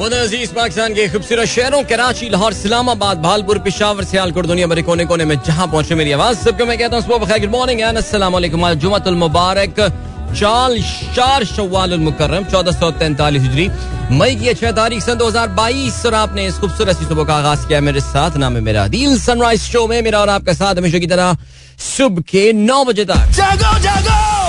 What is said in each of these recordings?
अज़ीज़ पाकिस्तान के खूबसूरत शहरों, कराची, लाहौर, इस्लामाबाद, भालपुर, पिशावर, सियालकोट, दुनिया भरे कोने कोने में जहाँ पहुँचे मेरी आवाज़। सबको मैं कहता हूँ गुड मॉर्निंग वालेकुम जुमतुल मुबारक चाल चार शवाल मुकर्रम, चौदह सौ तैंतालीस हिजरी, मई की छह तारीख, सन दो हज़ार बाईस, और आपने इस खूबसूरत सी सुबह का आगाज़ किया मेरे साथ, नाम है मेरा दिल सनराइज शो में, मेरा और आपका साथ हमेशा की तरह, सुबह के नौ बजे तक। जागो जागो!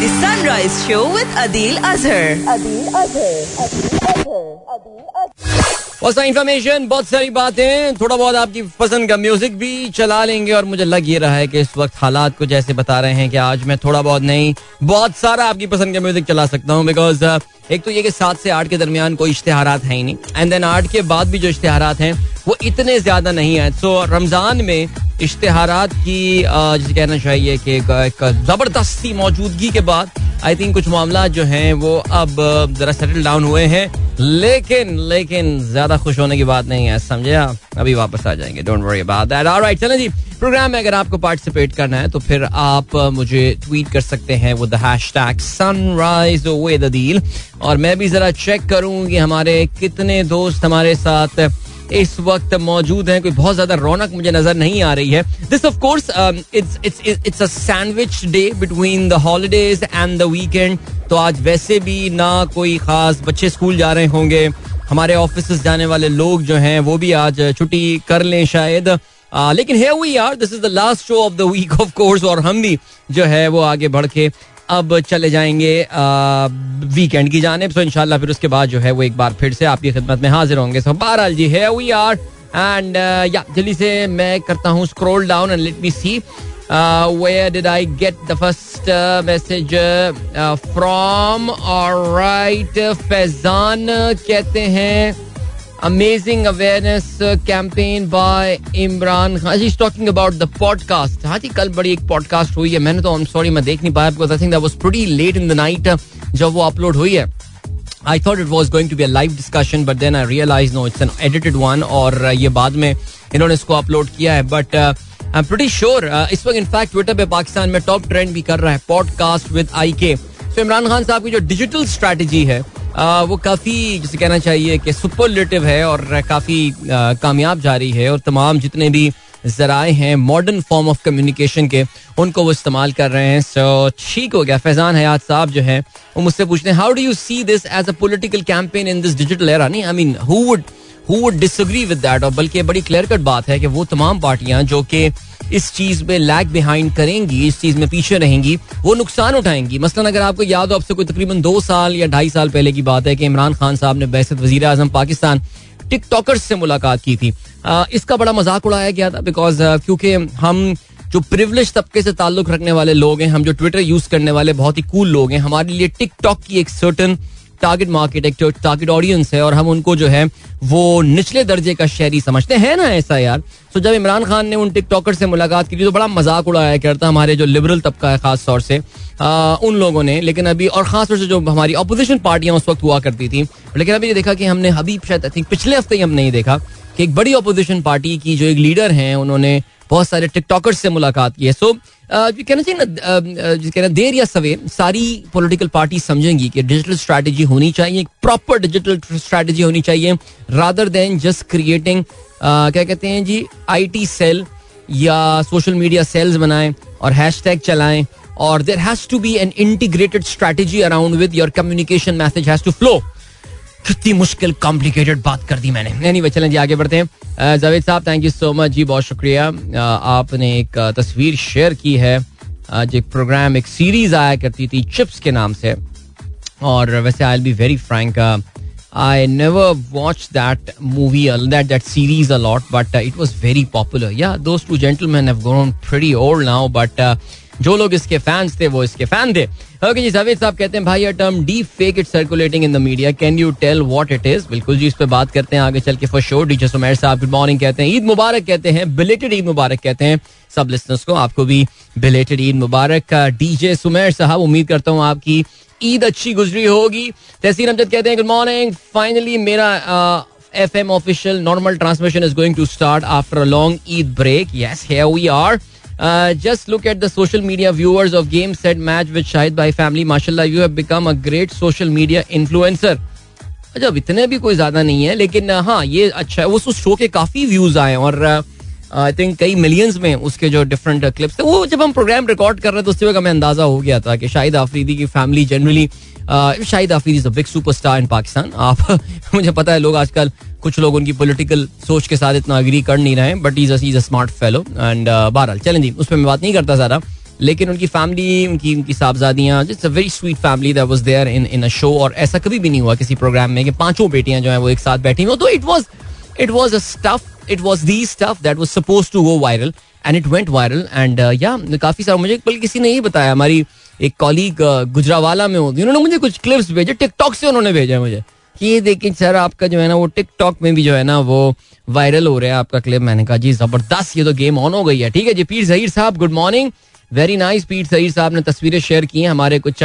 The Sunrise Show with Adil Azhar. Adil Azhar. Adil Azhar. Adil Azhar. बहुत सारी इन्फॉर्मेशन बहुत सारी बातें थोड़ा बहुत आपकी पसंद का म्यूज़िक भी चला लेंगे और मुझे लग ये रहा है कि इस वक्त हालात को जैसे बता रहे हैं कि आज मैं थोड़ा बहुत नहीं बहुत सारा आपकी पसंद का म्यूज़िक चला सकता हूँ बिकॉज़ एक तो ये कि सात से आठ के दरमियान कोई इश्तेहारात है ही नहीं। एंड देन आठ के बाद भी जो इश्तेहारात हैं, वो इतने ज़्यादा नहीं है। सो रमज़ान में इश्तेहारात की जिसे कहना चाहिए कि एक ज़बरदस्ती मौजूदगी के बाद आई थिंक कुछ मामला जो हैं, वो अब जरा सेटल डाउन हुए हैं। लेकिन लेकिन ज़्यादा खुश होने की बात नहीं है, समझे आप? अभी वापस आ जाएँगे don't worry about that alright चलें जी। प्रोग्राम में अगर आपको पार्टिसिपेट करना है तो फिर आप मुझे ट्वीट कर सकते हैं विद द हैशटैग सनराइज दील और मैं भी जरा चेक करूँ कि हमारे कितने दोस्त हमारे साथ इस वक्त मौजूद हैं। कोई बहुत ज़्यादा रौनक मुझे नज़र नहीं आ रही है। This of course it's it's it's a sandwich day between the holidays and the weekend तो आज वैसे भी ना कोई खास बच्चे स्कूल जा रहे होंगे। हमारे ऑफ़िस जाने वाले लोग जो हैं, वो भी आज छुट्टी कर लें शायद। लेकिन है we are this is the last show of the week of course और हम भी जो है, वो आगे बढ़ के अब चले जाएँगे वीकेंड की जाने तो इनशाला फिर उसके बाद जो है वो एक बार फिर से आपकी खिदमत में हाजिर होंगे। सो बहरहाल जी है वी आर एंड या, जल्दी से मैं करता हूँ scroll down and let me see where did I get the first message from right Faizan कहते हैं amazing awareness campaign by Imran Khan ji talking about the podcast हाँ जी, कल बड़ी एक पॉडकास्ट हुई है। मैंने तो आई एम सॉरी मैं देख नहीं पाया because I think that was pretty late in the night जब वो अपलोड हुई है। I thought it was going to be live discussion but then I realise no it's an edited one और ये बाद में इन्होंने इसको अपलोड किया है। But I am pretty sure इस वक्त इनफैक्ट ट्विटर पे पाकिस्तान में टॉप ट्रेंड भी कर रहा है पॉडकास्ट विद आई के सो इमरान खान साहब की जो डिजिटल स्ट्रैटेजी है वो काफ़ी, जिसे कहना चाहिए कि सुपरलेटिव है और काफ़ी कामयाब जा रही है और तमाम जितने भी जराए हैं मॉडर्न फॉर्म ऑफ़ कम्युनिकेशन के, उनको वो इस्तेमाल कर रहे हैं। सो ठीक हो गया। फैजान हयात साहब जो है, वो मुझसे पूछते हैं how do you see this as a political campaign in this digital era नहीं I mean who would who would disagree with that और बल्कि बड़ी क्लियर कट बात है कि वो तमाम पार्टियाँ जो कि इस चीज़ में लैग बिहाइंड करेंगी इस चीज़ में पीछे रहेंगी वो नुकसान उठाएँगी। मसलन अगर आपको याद हो आपसे कोई तकरीबन दो साल या ढाई साल पहले की बात है कि इमरान खान साहब ने बैसत वज़ीर आज़म पाकिस्तान टिकटॉकर्स से मुलाकात की थी। आ, इसका बड़ा मज़ाक उड़ाया गया था बिकॉज़ क्योंकि हम जो प्रिवलेज तबके से ताल्लुक रखने वाले लोग हैं हम जो ट्विटर यूज़ करने वाले बहुत ही कूल लोग हैं हमारे लिए टिकटॉक की एक सर्टन टारगेट मार्केट एक टारगेट ऑडियंस है और हम उनको जो है वो निचले दर्जे का शहरी समझते हैं ना ऐसा यार। तो जब इमरान खान ने उन टिकटॉकर से मुलाकात की तो बड़ा मज़ाक उड़ाया करता हमारे जो लिबरल तबका है खास तौर से आ, उन लोगों ने। लेकिन अभी और खास तौर से जो हमारी अपोजिशन पार्टियाँ उस वक्त हुआ करती थी लेकिन अभी ये देखा कि हमने अभी शायद आई थिंक पिछले हफ़्ते ही हमने ये देखा कि एक बड़ी अपोजिशन पार्टी की जो एक लीडर हैं उन्होंने बहुत सारे टिकटॉकर्स से मुलाकात की है। सो ना कहना चाहिए ना देर या सवेर, सारी पॉलिटिकल पार्टी समझेंगी कि डिजिटल स्ट्रैटेजी होनी चाहिए प्रॉपर डिजिटल स्ट्रैटेजी होनी चाहिए रादर देन जस्ट क्रिएटिंग क्या कहते हैं जी आईटी सेल या सोशल मीडिया सेल्स बनाएँ और हैशटैग चलाएँ, और there has to be an integrated strategy around with your communication message has to flow कितनी मुश्किल कॉम्प्लिकेटेड बात कर दी मैंने। नहीं भाई चलें जी, आगे बढ़ते हैं। जावेद साहब थैंक यू सो मच जी, बहुत शुक्रिया। आपने एक तस्वीर शेयर की है। आज एक प्रोग्राम एक सीरीज़ आया करती थी चिप्स के नाम से। और वैसे I be very frank I never watch that movie that that series a lot but it was very popular या दोस्त two gentleman have grown pretty old now but जो लोग इसके फैंस थे, वो इसके फ़ैन थे। ओके जी जावेद साहब कहते हैं, भाई a term deepfake it circulating in the media can you tell what it is बिल्कुल जी, इस पे बात करते हैं, आगे चल के फॉर श्योर डीजे सुमेर साहब गुड मॉर्निंग कहते हैं। ईद मुबारक कहते हैं बिलेटेड ईद मुबारक कहते हैं। सब लिसनर्स को आपको भी बिलेटेड ईद मुबारक। डीजे सुमेर साहब, उम्मीद करता हूँ आपकी ईद अच्छी गुजरी होगी। तहसीन अमजद कहते हैं गुड मॉर्निंग फाइनली मेरा F M official normal transmission is going to start after a long Eid break yes here we are Uh, look at the social media viewers of Game Set Match with Shahid Bhai family. Mashallah, you have become a great social media influencer. अच्छा इतने भी कोई ज़्यादा नहीं है लेकिन हाँ ये अच्छा है उस शो के काफ़ी व्यूज़ आए और आई थिंक कई मिलियंस में उसके जो डिफरेंट क्लिप्स थे वो जब हम प्रोग्राम रिकॉर्ड कर रहे थे उस वक्त हमें अंदाज़ा हो गया था कि शाहिद आफरीदी की family generally Shahid Afridi is a big superstar in Pakistan आप मुझे पता है लोग आजकल कुछ लोग उनकी पॉलिटिकल सोच के साथ इतना अग्री कर नहीं रहे but is is a smart fellow and बहरहाल, चलें जी, उस पर मैं बात नहीं करता ज़्यादा लेकिन उनकी फैमिली उनकी उनकी साहबजादियाँ it's a very sweet family that was there in in a show और ऐसा कभी भी नहीं हुआ किसी प्रोग्राम में कि पाँचों बेटियाँ जो हैं वो एक साथ बैठी हुई तो it was it was a stuff it was the stuff that was suppose to go viral and it went viral and या काफ़ी सारा मुझे बल्कि किसी ने ही बताया, हमारी एक कॉलीग गुजरावाला में होती उन्होंने मुझे कुछ क्लिप्स भेजे टिकटॉक से उन्होंने भेजा मुझे। कि ये देखिए सर, आपका जो है ना वो टिकटॉक में भी जो है ना वो वायरल हो रहा है आपका क्लिप मैंने कहा, जी, ज़बरदस्त, ये तो गेम ऑन हो गई है। ठीक है जी, पीर जहीर साहब गुड मॉर्निंग वेरी नाइस पीर जहीर साहब ने तस्वीरें शेयर की हैं। हमारे कुछ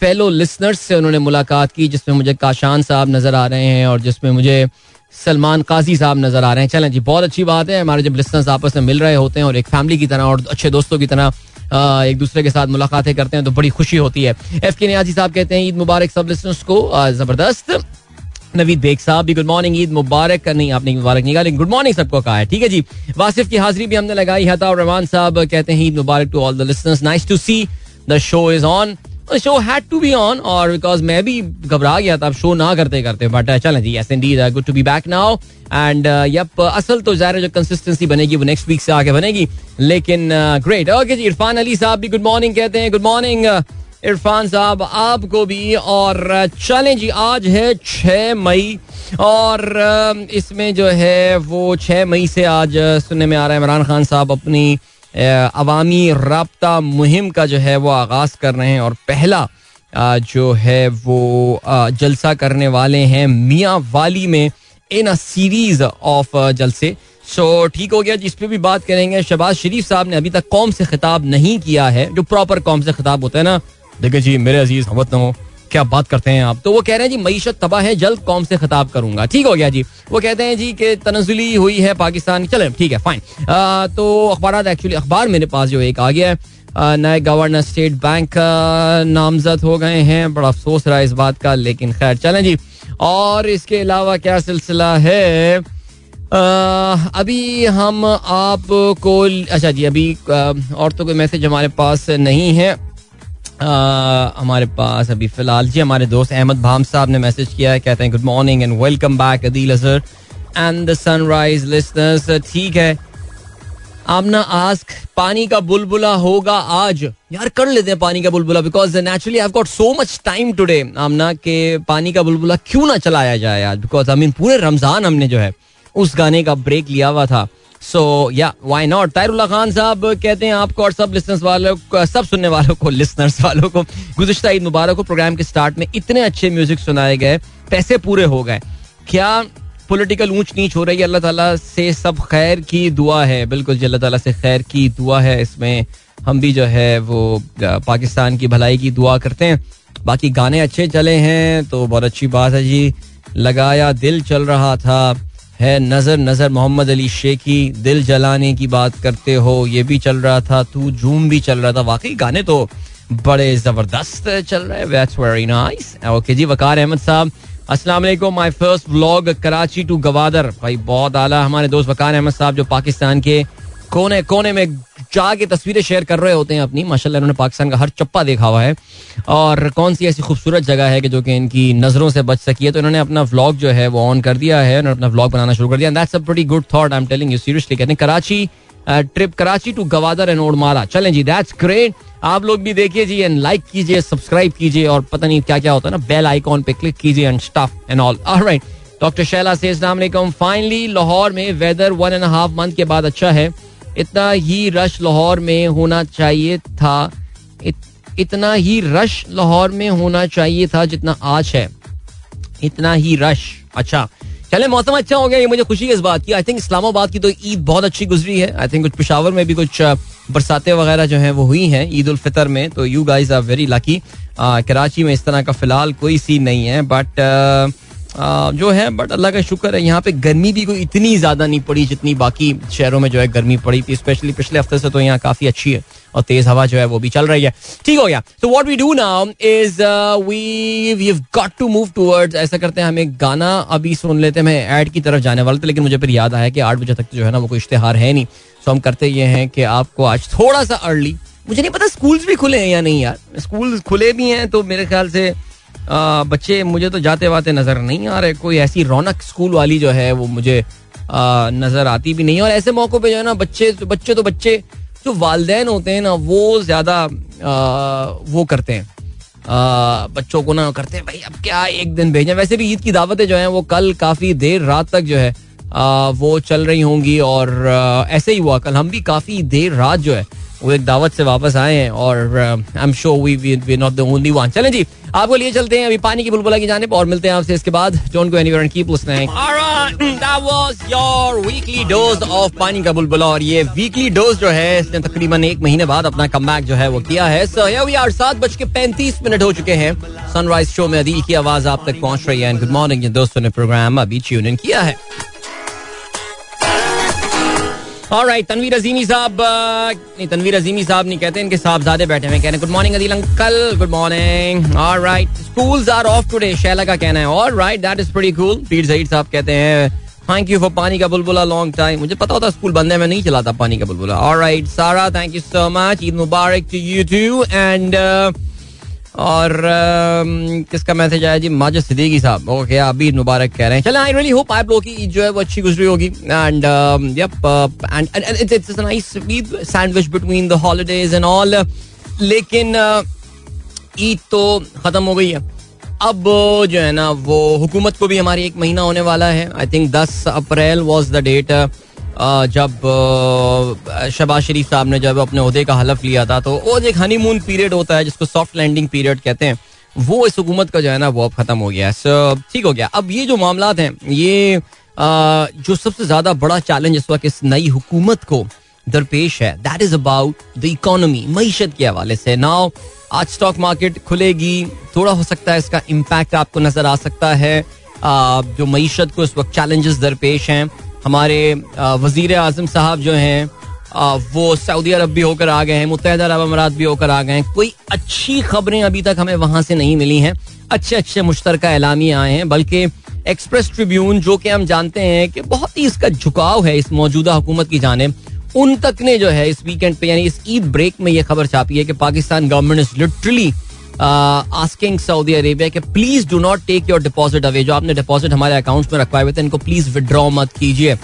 फेलो लिसनर्स से उन्होंने मुलाकात की, जिसमें मुझे काशान साहब नज़र आ रहे हैं और जिसमें मुझे सलमान काजी साहब नज़र आ रहे हैं। चलें जी, बहुत अच्छी बात है। हमारे जब लिसनर्स आपस में मिल रहे होते हैं और एक फैमिली की तरह और अच्छे दोस्तों की तरह एक दूसरे के साथ मुलाकातें करते हैं तो बड़ी खुशी होती है। एफ़ के नियाजी साहब कहते हैं, ईद मुबारक सब लिस्टर्स को। ज़बरदस्त। नवीद बेग साहब भी गुड मॉर्निंग ईद मुबारक। नहीं, आपने मुबारक नहीं कहा, लेकिन गुड मॉर्निंग सबको कहा है। ठीक है जी। वासिफ की हाजिरी भी हमने लगाई है। रहमान साहब कहते हैं, ईद मुबारक to all the listeners nice to see the show is on show had to be on और बिकॉज़ मैं भी घबरा गया था शो ना करते करते बट चलें जी yes indeed good to be back now and yup असल तो ज़ाहिर जो कंसिस्टेंसी बनेगी, वो नेक्स्ट वीक से आगे बनेगी, लेकिन ग्रेट ओके जी, इरफान अली साहब भी गुड मॉर्निंग कहते हैं गुड मॉर्निंग इरफान साहब, आपको भी, और चलें जी, आज है छः मई, और इसमें जो है वो छः मई से आज सुनने में आ रहा है इमरान खान साहब अपनी अवामी रबता मुहिम का जो है वो आगाज़ कर रहे हैं और पहला जो है वो जलसा करने वाले हैं मियाँ वाली में इन अ सीरीज़ ऑफ़ जलसे। सो ठीक हो गया, जिस पे भी बात करेंगे शबाज शरीफ साहब ने अभी तक कौम से खिताब नहीं किया है। जो प्रॉपर कौम से खिताब होता है ना, देखिए जी, मेरे अज़ीज़ हमत हो। क्या बात करते हैं आप? तो वो कह रहे हैं, जी, मीशत तबाह है, जल्द कौम से खिताब करूँगा। ठीक हो गया जी। वो कहते हैं, जी, कि तनजुली हुई है पाकिस्तान। चले, ठीक है फाइन तो अखबार एक्चुअली अखबार मेरे पास जो एक आ गया है। नए गवर्नर स्टेट बैंक नामजद हो गए हैं। बड़ा अफसोस रहा इस बात का, लेकिन खैर, चलें जी। और इसके अलावा क्या सिलसिला है? अभी हम आपको अच्छा जी, अभी और तो कोई मैसेज हमारे पास नहीं है। हमारे पास अभी फ़िलहाल जी हमारे दोस्त अहमद भाम साहब ने मैसेज किया है, कहते हैं good morning and welcome back Adeel Azhar and the sunrise listeners ठीक है। आमना आस्क, पानी का बुलबुला होगा आज? यार कर लेते हैं पानी का बुलबुला because naturally I got so much time today Aamna, के पानी का बुलबुला क्यों ना चलाया जाए आज? बिकॉज़ आई मीन पूरे रमज़ान हमने जो है, उस गाने का ब्रेक लिया हुआ था। सो या वाई नॉट तायरुल्ला खान साहब कहते हैं आपको और सब लिसनर्स वालों को, सब सुनने वालों को लिसनर्स वालों को, गुजशत ईद मुबारक को प्रोग्राम के स्टार्ट में इतने अच्छे म्यूज़िक सुनाए गए, पैसे पूरे हो गए। क्या पॉलिटिकल ऊंच नीच हो रही है? अल्लाह ताला से सब खैर की दुआ है। बिल्कुल जी, अल्लाह ताला से खैर की दुआ है। इसमें हम भी जो है वो पाकिस्तान की भलाई की दुआ करते हैं। बाकी गाने अच्छे चले हैं तो बहुत अच्छी बात है जी। लगाया दिल चल रहा था। है नज़र नज़र मोहम्मद अली शेखी, दिल जलाने की बात करते हो, ये भी चल रहा था, तू जूम भी चल रहा था। वाकई गाने तो बड़े ज़बरदस्त चल रहे हैं वेरी नाइस ओके जी, वकार अहमद साहब, अस्सलाम वालेकुम my first vlog Karachi to Gwadar. भाई, बहुत आला हमारे दोस्त वकार अहमद साहब, जो पाकिस्तान के कोने कोने में जाके तस्वीरें शेयर कर रहे होते हैं अपनी। माशाल्लाह इन्होंने पाकिस्तान का हर चप्पा देखा हुआ है। और कौन सी ऐसी खूबसूरत जगह है कि जो कि इनकी नज़रों से बच सकी है? तो इन्होंने अपना व्लॉग जो है वो ऑन कर दिया है। उन्होंने अपना व्लॉग बनाना शुरू कर दिया। That's a pretty good thought I am telling you seriously कहते हैं, Karachi trip Karachi to Gwadar and Ormara चलें जी दैट्स ग्रेट आप लोग भी देखिए जी एंड लाइक कीजिए सब्सक्राइब कीजिए और पता नहीं क्या क्या होता है ना बेल आइकॉन पे क्लिक कीजिए and stuff and all right doctor Shaila से फाइनली लाहौर में weather one and half month के बाद अच्छा है। इतना ही रश लाहौर में होना चाहिए था। इत, इतना ही रश लाहौर में होना चाहिए था जितना आज है। इतना ही रश। अच्छा चले मौसम अच्छा हो गया ये मुझे खुशी है इस बात की। आई थिंक इस्लामाबाद की तो ईद बहुत अच्छी गुजरी है। आई थिंक कुछ पिशावर में भी कुछ बरसातें वगैरह जो हैं वो हुई हैं ईद उल फितर में। तो you guys are very lucky Karachi में इस तरह का फ़िलहाल कोई सीन नहीं है बट जो है बट अल्लाह का शुक्र है, यहाँ पे गर्मी भी कोई इतनी ज़्यादा नहीं पड़ी जितनी बाकी शहरों में जो है गर्मी पड़ी थी स्पेशली पिछले हफ़्ते से तो यहाँ काफ़ी अच्छी है और तेज हवा जो है वो भी चल रही है। ठीक हो गया। तो what we do now is we got to move towards ऐसा करते हैं, हम एक गाना अभी सुन लेते हैं। मैं एड की तरफ़ जाने वाला था, लेकिन मुझे फिर याद आया कि आठ बजे तक जो है ना वो कोई इश्तेहार है नहीं। सो हम करते ये हैं कि आपको आज थोड़ा सा अर्ली मुझे नहीं पता स्कूल्स भी खुले हैं या नहीं यार। स्कूल खुले भी हैं तो मेरे ख्याल से बच्चे, मुझे तो जाते वाते नज़र नहीं आ रहे। कोई ऐसी रौनक स्कूल वाली जो है, वो मुझे नज़र आती भी नहीं। और ऐसे मौकों पे जो है ना, बच्चे बच्चे तो बच्चे, जो वालदेन होते हैं ना, वो ज़्यादा वो करते हैं। बच्चों को ना करते हैं, भाई, अब क्या एक दिन भेजें? वैसे भी ईद की दावतें जो हैं, वो कल काफ़ी देर रात तक जो है वो चल रही होंगी। और ऐसे ही हुआ, कल हम भी काफ़ी देर रात जो है वो एक दावत से वापस आए हैं और I am sure we we not the only one चलें जी, आपको लिए चलते हैं अभी पानी की बुलबुला की जाने पर और मिलते हैं आपसे इसके बाद। Don't go anywhere keep listening that was your weekly dose of पानी का बुलबुला और ये वीकली डोज जो है, इसने तकरीबन एक महीने बाद अपना कमबैक जो है वो किया है। सो हियर वी आर बज के पैंतीस मिनट हो चुके हैं। सनराइज शो में अदील की आवाज़ आप तक पहुँच रही है। गुड मॉर्निंग दोस्तों ने प्रोग्राम अभी ट्यून इन किया है। ऑलराइट तनवीर अजीमी साहब नहीं तनवीर अजीमी साहब नहीं कहते, इनके साहबजादे बैठे हुए कह रहे हैं good morning Adeel uncle good morning alright schools are off today Shaila का कहना है। Alright that is pretty cool Pir Zaheer साहब कहते हैं थैंक यू फॉर पानी का बुलबुला लॉन्ग टाइम मुझे पता होता स्कूल बंद है, मैं नहीं चलाता पानी का बुलबुला। Alright Sara thank you so much Eid Mubarak to you too and और किसका मैसेज आया? जी, माजिद सिद्दीकी साहब। ओके आप अभी मुबारक कह रहे हैं। चले आई रियली होप आप लोगों की ईद जो है वो अच्छी गुजरी होगी। And yup and it's it's a nice Eid sandwich between the holidays and all लेकिन ईद तो खत्म हो गई है। अब जो है ना, वो हुकूमत को भी हमारी एक महीना होने वाला है। आई थिंक दस अप्रैल वॉज़ द डेट जब शबाज शरीफ साहब ने जब अपने अहदे का हलफ लिया था तो वो एक हनीमून पीरियड होता है, जिसको सॉफ्ट लैंडिंग पीरियड कहते हैं, वो इस हुकूमत का जो है ना, वो अब खत्म हो गया है। ठीक हो गया। अब ये जो मामला हैं, ये जो सबसे ज़्यादा बड़ा चैलेंज इस वक्त इस नई हुकूमत को दरपेश है that is about the economy मीशत के हवाले से। नाउ आज स्टॉक मार्केट खुलेगी, थोड़ा हो सकता है इसका इम्पैक्ट आपको नज़र आ सकता है। जो मीशत को इस वक्त चैलेंजेस दरपेश हैं हमारे वज़ीर आज़म साहब जो हैं वो सऊदी अरब भी होकर आ गए हैं मुतहद अरब अमारात भी होकर आ गए हैं। कोई अच्छी खबरें अभी तक हमें वहाँ से नहीं मिली हैं। अच्छे अच्छे मुश्तर एलामी आए हैं, बल्कि एक्सप्रेस ट्रिब्यून, जो कि हम जानते हैं कि बहुत ही इसका झुकाव है इस मौजूदा हुकूमत की जानब, उन तक ने जो है इस वीकेंड पे, यानी इस ईद ब्रेक में ये खबर छापी है कि Pakistan government is literally asking Saudi Arabia के please do not take your deposit away जो आपने डिपॉजिट हमारे अकाउंट में रखवाए हुए थे, इनको प्लीज़ विड्रॉ मत कीजिए।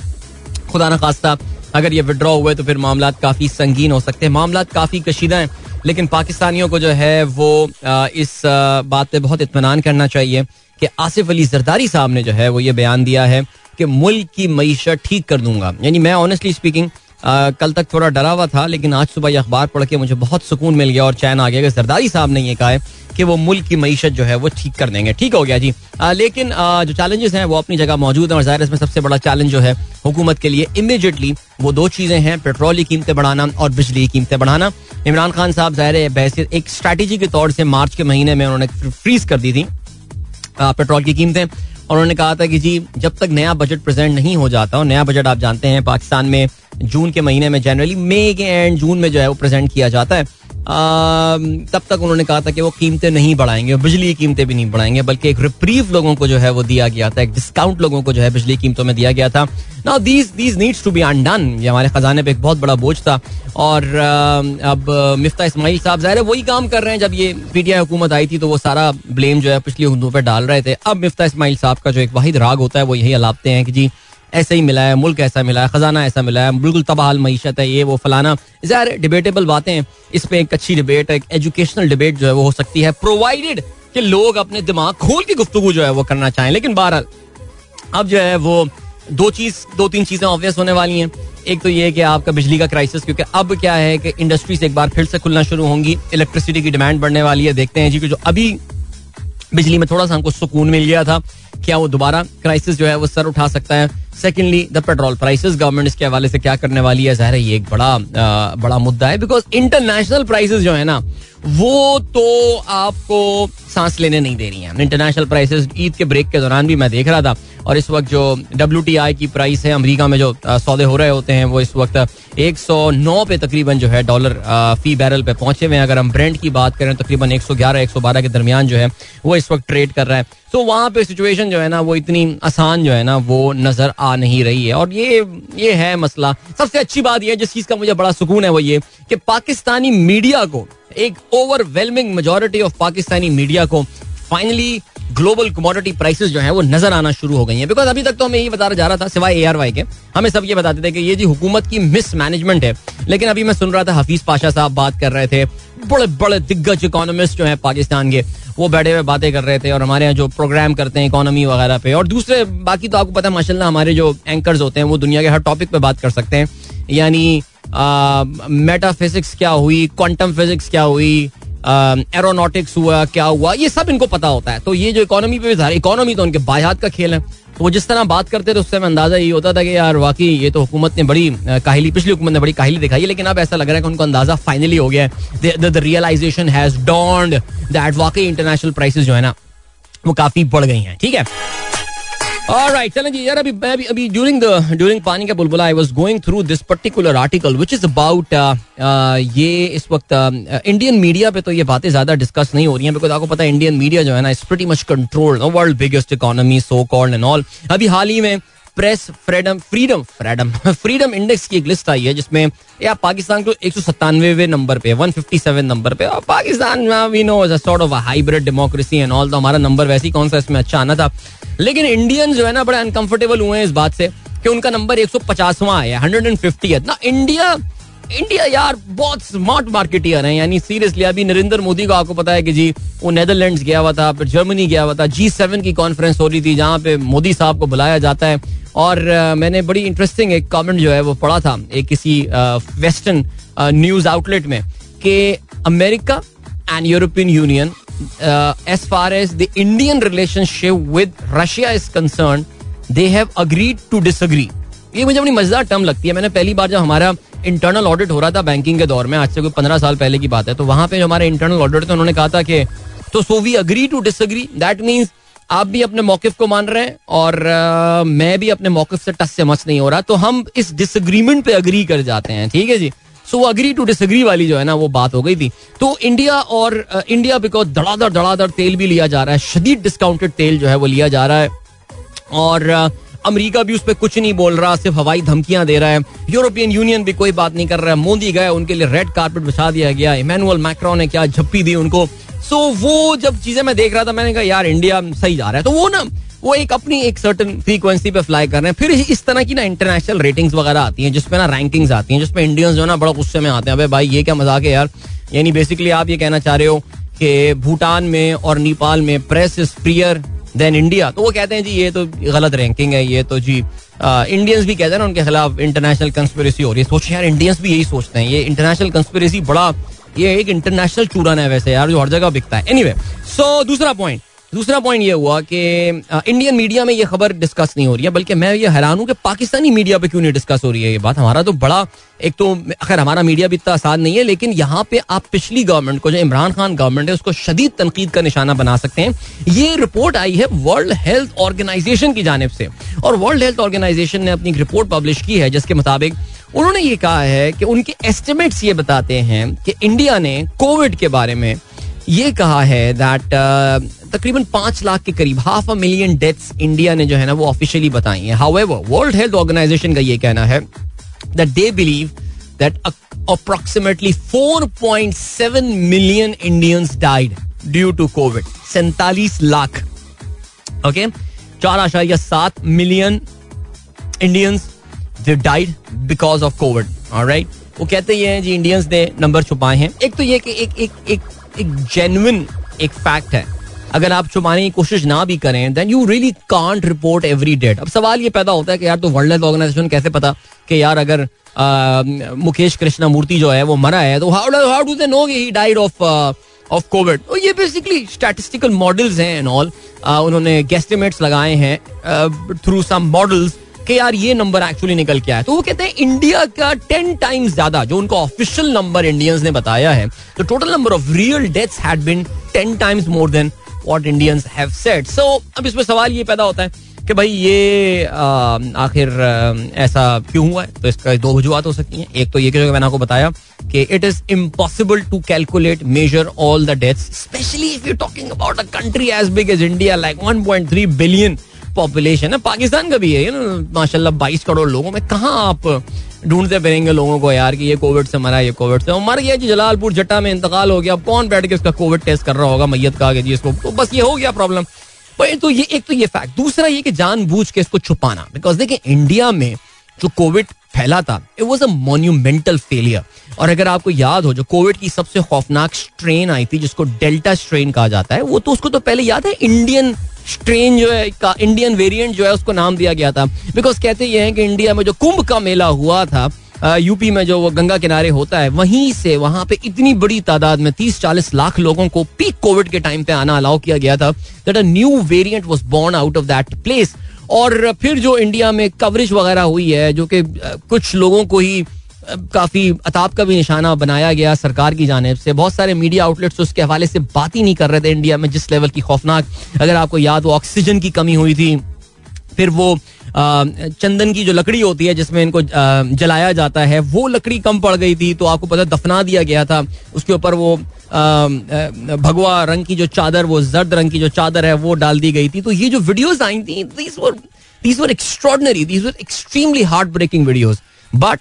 खुदा न खास्ता, अगर ये विड्रॉ हुए तो फिर मामला काफ़ी संगीन हो सकते हैं। मामला काफ़ी कशीदा हैं, लेकिन पाकिस्तानियों को जो है वो इस बात पे बहुत इतमान करना चाहिए कि आसिफ अली जरदारी साहब ने जो है वो ये बयान दिया है कि मुल्क की मीशत ठीक कर दूँगा। यानी मैं ऑनेस्टली स्पीकिंग कल तक थोड़ा डरा हुआ था लेकिन आज सुबह ये अखबार पढ़ के मुझे बहुत सुकून मिल गया और चैन आ गया सरदारी साहब ने ये कहा है कि वो मुल्क की मीशत जो है वो ठीक कर देंगे। ठीक हो गया जी। आ, लेकिन आ, जो चैलेंजेस हैं वो अपनी जगह मौजूद हैं और ज़ाहिर इसमें सबसे बड़ा चैलेंज जो है हुकूमत के लिए इमीडिएटली वो दो चीज़ें हैं पेट्रोल की कीमतें बढ़ाना और बिजली की कीमतें बढ़ाना। इमरान खान साहब ज़ाहिर है बहसीत एक स्ट्रैटेजी के तौर से मार्च के महीने में उन्होंने फ्रीज कर दी थी पेट्रोल की कीमतें। और उन्होंने कहा था कि जी जब तक नया बजट प्रेजेंट नहीं हो जाता और नया बजट आप जानते हैं पाकिस्तान में जून के महीने में जनरली मई के एंड जून में जो है वो प्रेजेंट किया जाता है। तब तक उन्होंने कहा था कि वो कीमतें नहीं बढ़ाएँगे बिजली की कीमतें भी नहीं बढ़ाएँगे, बल्कि एक रिप्रीव लोगों को जो है वो दिया गया था, एक डिस्काउंट लोगों को जो है बिजली कीमतों में दिया गया था। Now these these needs to be undone ये हमारे खजाने पे एक बहुत बड़ा बोझ था। और अब, मिफ्ता इस्माइल साहब, ज़ाहिर है वही काम कर रहे हैं, जब ये पीटीआई हुकूमत आई थी तो वो सारा ब्लेम जो है पिछली हुकूमतों पर डाल रहे थे। अब मिफ्ता इस्माइल साहब का जो एक वाहिद राग होता है, वो यही अलापते हैं कि जी ऐसे ही मिला है, मुल्क ऐसा मिला है, खजाना ऐसा मिला है, बिल्कुल तबाहल मीशत है, ये वो फलाना। ज़ाहिर डिबेटेबल बातें इस पर एक अच्छी डिबेट एक एजुकेशनल डिबेट जो है वो हो सकती है प्रोवाइडेड कि लोग अपने दिमाग खोल के गुफ्तु जो है वो करना चाहें। लेकिन बहरहाल, अब जो है वो दो चीज़ दो तीन चीज़ें ऑब्वियस होने वाली हैं। एक तो ये कि आपका बिजली का क्राइसिस क्योंकि अब क्या है कि इंडस्ट्रीज़ एक बार फिर से खुलना शुरू होंगी इलेक्ट्रिसिटी की डिमांड बढ़ने वाली है, देखते हैं जी कि जो अभी बिजली में थोड़ा सा हमको सुकून मिल गया था क्या वो दोबारा क्राइसिस जो है वो सर उठा सकता है? Secondly the petrol prices government इसके हवाले से क्या करने वाली है? ज़ाहिर ये एक बड़ा आ, बड़ा मुद्दा है। बिकॉज़ इंटरनेशनल प्राइसेस जो है ना वो तो आपको सांस लेने नहीं दे रही है। इंटरनेशनल प्राइसेस ईद के ब्रेक के दौरान भी मैं देख रहा था। और इस वक्त जो डब्ल्यूटीआई की प्राइस है, अमरीका में जो सौदे हो रहे होते हैं, वो इस वक्त 109 पे तकरीबन जो है डॉलर फ़ी बैरल पे पहुँचे हुए हैं। अगर हम ब्रेंड की बात करें तकरीबन 111 112 के दरमियान जो है, वो इस वक्त ट्रेड कर रहा है। तो वहाँ पे सिचुएशन जो है ना, वो इतनी आसान जो है ना, वो नज़र आ नहीं रही है। और ये ये है मसला। सबसे अच्छी बात यह जिस चीज़ का मुझे बड़ा सुकून है वो ये, कि पाकिस्तानी मीडिया को, एक overwhelming majority of Pakistani media को फाइनली ग्लोबल कमोडिटी प्राइसेस जो है वो नज़र आना शुरू हो गई है। बिकॉज़ अभी तक तो हमें यही बता जा रहा था, सिवाय ए के, हमें सब ये बताते थे कि ये जी हुकूमत की मिस मैनेजमेंट है। लेकिन अभी मैं सुन रहा था हफीज पाशा साहब बात कर रहे थे, बड़े बड़े दिग्गज इकोनॉमिस्ट जो है पाकिस्तान के, वो बैठे हुए बातें कर रहे थे और हमारे यहाँ जो प्रोग्राम करते हैं इकोनॉमी वगैरह पे। और दूसरे, बाकी तो आपको पता है, माशाल्लाह हमारे जो एंकर्स होते हैं, वो दुनिया के हर टॉपिक पे बात कर सकते हैं। यानी मेटाफिजिक्स क्या हुई क्वांटम फिजिक्स क्या हुई एरोनॉटिक्स हुआ, क्या हुआ, ये सब इनको पता होता है। तो ये जो इकोनॉमी पे भी इकोनॉमी तो उनके बायात का खेल है। तो वो जिस तरह बात करते थे, उससे अंदाज़ा ये होता था कि यार, वाकई ये तो हुकूमत ने बड़ी काहली, पिछली हुकूमत ने बड़ी काहली दिखाई लेकिन अब ऐसा लग रहा है कि उनको अंदाज़ा फाइनली हो गया है। रियलाइजेशन हैज़ डॉन्ड दैट वाकई इंटरनेशनल प्राइसेस जो है ना, वो काफ़ी बढ़ गई हैं, ठीक है? Alright, चलें जी यार अभी मैं अभी अभी ड्यूरिंग द ड्यूरिंग पानी का बुलबुला I was going through this particular article which is about ये इस वक्त इंडियन uh, मीडिया पे तो ये बातें ज़्यादा डिस्कस नहीं हो रही हैं बिकॉज़ आपको पता है इंडियन मीडिया जो है ना is pretty much controlled world biggest economy so called and all अभी हाल ही में press freedom freedom freedom freedom index की एक लिस्ट आई है जिसमें या पाकिस्तान को एक सौ सत्तानवे नंबर पे वन फिफ्टी सेवन नंबर पे और Pakistan we know sort of hybrid democracy and all तो हमारा नंबर वैसे ही कौन सा इसमें अच्छा आना था? लेकिन इंडियन जो है ना बड़े अनकंफर्टेबल हुए हैं इस बात से कि उनका नंबर एक सौ पचासवां आया हंड्रेड एंड फिफ्टी ना इंडिया इंडिया यार बहुत स्मार्ट मार्केटियर है। यानी सीरियसली अभी नरेंद्र मोदी को आपको पता है कि जी, वो नेदरलैंड्स गया हुआ था, फिर जर्मनी गया हुआ था। जी सेवन की कॉन्फ्रेंस हो रही थी, जहाँ पे मोदी साहब को बुलाया जाता है। और मैंने बड़ी इंटरेस्टिंग एक कमेंट जो है वो पढ़ा था, एक किसी वेस्टर्न न्यूज़ आउटलेट में कि America and European Union as far as the Indian relationship with Russia is concern they have agreed to disagree ये मुझे बड़ी मज़ेदार टर्म लगती है। मैंने पहली बार जब हमारा इंटरनल ऑडिट हो रहा था बैंकिंग के दौर में आज से कोई पंद्रह साल पहले की बात है तो वहाँ पे जो हमारे इंटरनल ऑडिट थे उन्होंने कहा था कि तो so we agree to disagree that means आप भी अपने मौकफ को मान रहे हैं और आ, मैं भी अपने मौकफ से टस से मस नहीं हो रहा। तो हम इस डिसएग्रीमेंट पे अग्री कर जाते हैं। ठीक है जी? सो वो अग्री टू डिसएग्री वाली जो है ना वो बात हो गई थी। तो इंडिया और इंडिया बिकॉज़ धड़ाधड़ धड़ाधड़ तेल भी लिया जा रहा है शदीद डिस्काउंटेड तेल जो है वो लिया जा रहा है। और अमेरिका भी उस पर कुछ नहीं बोल रहा सिर्फ़ हवाई धमकियाँ दे रहा है। यूरोपियन यूनियन भी कोई बात नहीं कर रहा है। मोदी गए उनके लिए रेड कार्पेट बिछा दिया गया। इमैनुअल मैक्रो ने क्या झप्पी दी उनको? सो so, वो जब चीज़ें मैं देख रहा था मैंने कहा यार इंडिया सही जा रहा है। तो वो ना वो एक अपनी एक सर्टन फ्रीक्वेंसी पे फ्लाई कर रहे हैं। फिर इस तरह की ना इंटरनेशनल रेटिंग्स वगैरह आती हैं जिसपे ना रैंकिंग्स आती हैं जिसपे इंडियंस जो ना बड़ा गुस्से में आते हैं। अबे भाई, ये क्या मज़ाक है यार? यानी बेसिकली आप ये कहना चाह रहे हो कि भूटान में और नेपाल में press is freer than India तो वो कहते हैं, जी, ये तो गलत रैंकिंग है, ये तो जी इंडियंस भी कहते हैं ना उनके खिलाफ इंटरनेशनल कंस्पिरेसी हो रही है। सोचिए यार इंडियंस भी यही सोचते हैं। ये इंटरनेशनल कंस्पिरेसी बड़ा, ये एक इंटरनेशनल चूरन है वैसे यार, जो हर जगह बिकता है। एनीवे सो दूसरा पॉइंट दूसरा पॉइंट ये हुआ कि इंडियन मीडिया में ये खबर डिस्कस नहीं हो रही है, बल्कि मैं ये हैरान हूँ कि पाकिस्तानी मीडिया पे क्यों नहीं डिस्कस हो रही है ये बात? हमारा तो बड़ा, एक तो अगर हमारा मीडिया भी इतना आसान नहीं है, लेकिन यहाँ पे आप पिछली गवर्नमेंट को, जो इमरान खान गवर्नमेंट है, उसको शदीद तनकीद का निशाना बना सकते हैं। ये रिपोर्ट आई है वर्ल्ड हेल्थ ऑर्गेनाइजेशन की जानब से। और वर्ल्ड हेल्थ ऑर्गेनाइजेशन ने अपनी रिपोर्ट पब्लिश की है, जिसके मुताबिक उन्होंने ये कहा है कि उनके एस्टिमेट्स ये बताते हैं कि इंडिया ने कोविड के बारे में ये कहा है दैट uh, तकरीबन पाँच लाख के करीब half a million deaths India ने जो है ना वो ऑफिशियली बताई हैं। हाउएवर वर्ल्ड हेल्थ ऑर्गेनाइजेशन का ये कहना है that they believe that approximately 4.7 million Indians died due to covid सैतालीस लाख। ओके चार आशारिया सात million Indians died because of covid right वो कहते ही हैं जी इंडियंस ने नंबर छुपाए हैं। एक तो ये कि एक एक एक एक जेन्युइन एक फैक्ट है। अगर आप छुपाने की कोशिश ना भी करें then you really can't report every date अब सवाल ये पैदा होता है कि यार तो वर्ल्ड हेल्थ ऑर्गेनाइजेशन कैसे पता कि यार अगर मुकेश कृष्णा मूर्ति जो है, वो मरा है तो how how do they know he died of of covid तो ये बेसिकली स्टैटिस्टिकल मॉडल्स हैं एंड ऑल उन्होंने गेस्टिमेट्स लगाए हैं थ्रू सम मॉडल्स कि यार ये नंबर एक्चुअली निकल के आया तो वो कहते हैं, इंडिया का टेन टाइम्स ज़्यादा जो उनका ऑफिशियल नंबर इंडियंस ने बताया है तो total number of real deaths had been ten times more than what Indians have said so अब इसमें सवाल ये पैदा होता है कि भाई ये आखिर ऐसा क्यों हुआ है? तो इसका दो वजूहत हो सकती हैं। एक तो ये कि मैंने आपको बताया कि it is impossible to calculate measure all the deaths specially if you talking about a country as big as India like 1.3 billion population है। पाकिस्तान का भी है माशाल्लाह 22 करोड़ लोगों में। कहाँ आप ढूंढते फिरेंगे लोगों को यार कि ये कोविड से मरा, ये कोविड से। मर गया जी जलालपुर, जट्टा में इंतकाल हो गया। कौन बैठ के इसका कोविड टेस्ट कर रहा होगा मैयत का जी इसको? तो बस ये हो गया प्रॉब्लम तो ये, एक तो ये फैक्ट दूसरा ये कि जानबूझ के इसको छुपाना। बिकॉज़ देखिए इंडिया में जो कोविड फैला था। It was a monumental failure और अगर आपको याद हो, जो कोविड की सबसे खौफनाक स्ट्रेन आई थी, जिसको डेल्टा स्ट्रेन कहा जाता है, वो तो उसको तो पहले याद है इंडियन स्ट्रेन जो है, का इंडियन वेरिएंट जो है, उसको नाम दिया गया था। बिकॉज़ कहते ये हैं कि इंडिया में जो कुंभ का मेला हुआ था यूपी में जो वो गंगा किनारे होता है, वहीं से वहाँ पे इतनी बड़ी तादाद में तीस चालीस लाख लोगों को पीक कोविड के टाइम पे आना अलाउ किया गया था that a new variant was born out of that place और फिर जो इंडिया में कवरेज वगैरह हुई है, जो कि कुछ लोगों को ही काफ़ी अताप का भी निशाना बनाया गया सरकार की जानब से। बहुत सारे मीडिया आउटलेट्स उसके हवाले से बात ही नहीं कर रहे थे इंडिया में, जिस लेवल की खौफनाक, अगर आपको याद हो ऑक्सीजन की कमी हुई थी, फिर वो चंदन की जो लकड़ी होती है जिसमें इनको जलाया जाता है, वो लकड़ी कम पड़ गई थी तो आपको पता दफना दिया गया था। उसके ऊपर वो भगवा रंग की जो चादर, वो जर्द रंग की जो चादर है, वो डाल दी गई थी। तो ये जो वीडियोज़ आई थी these were extraordinary these were extremely heart breaking videos but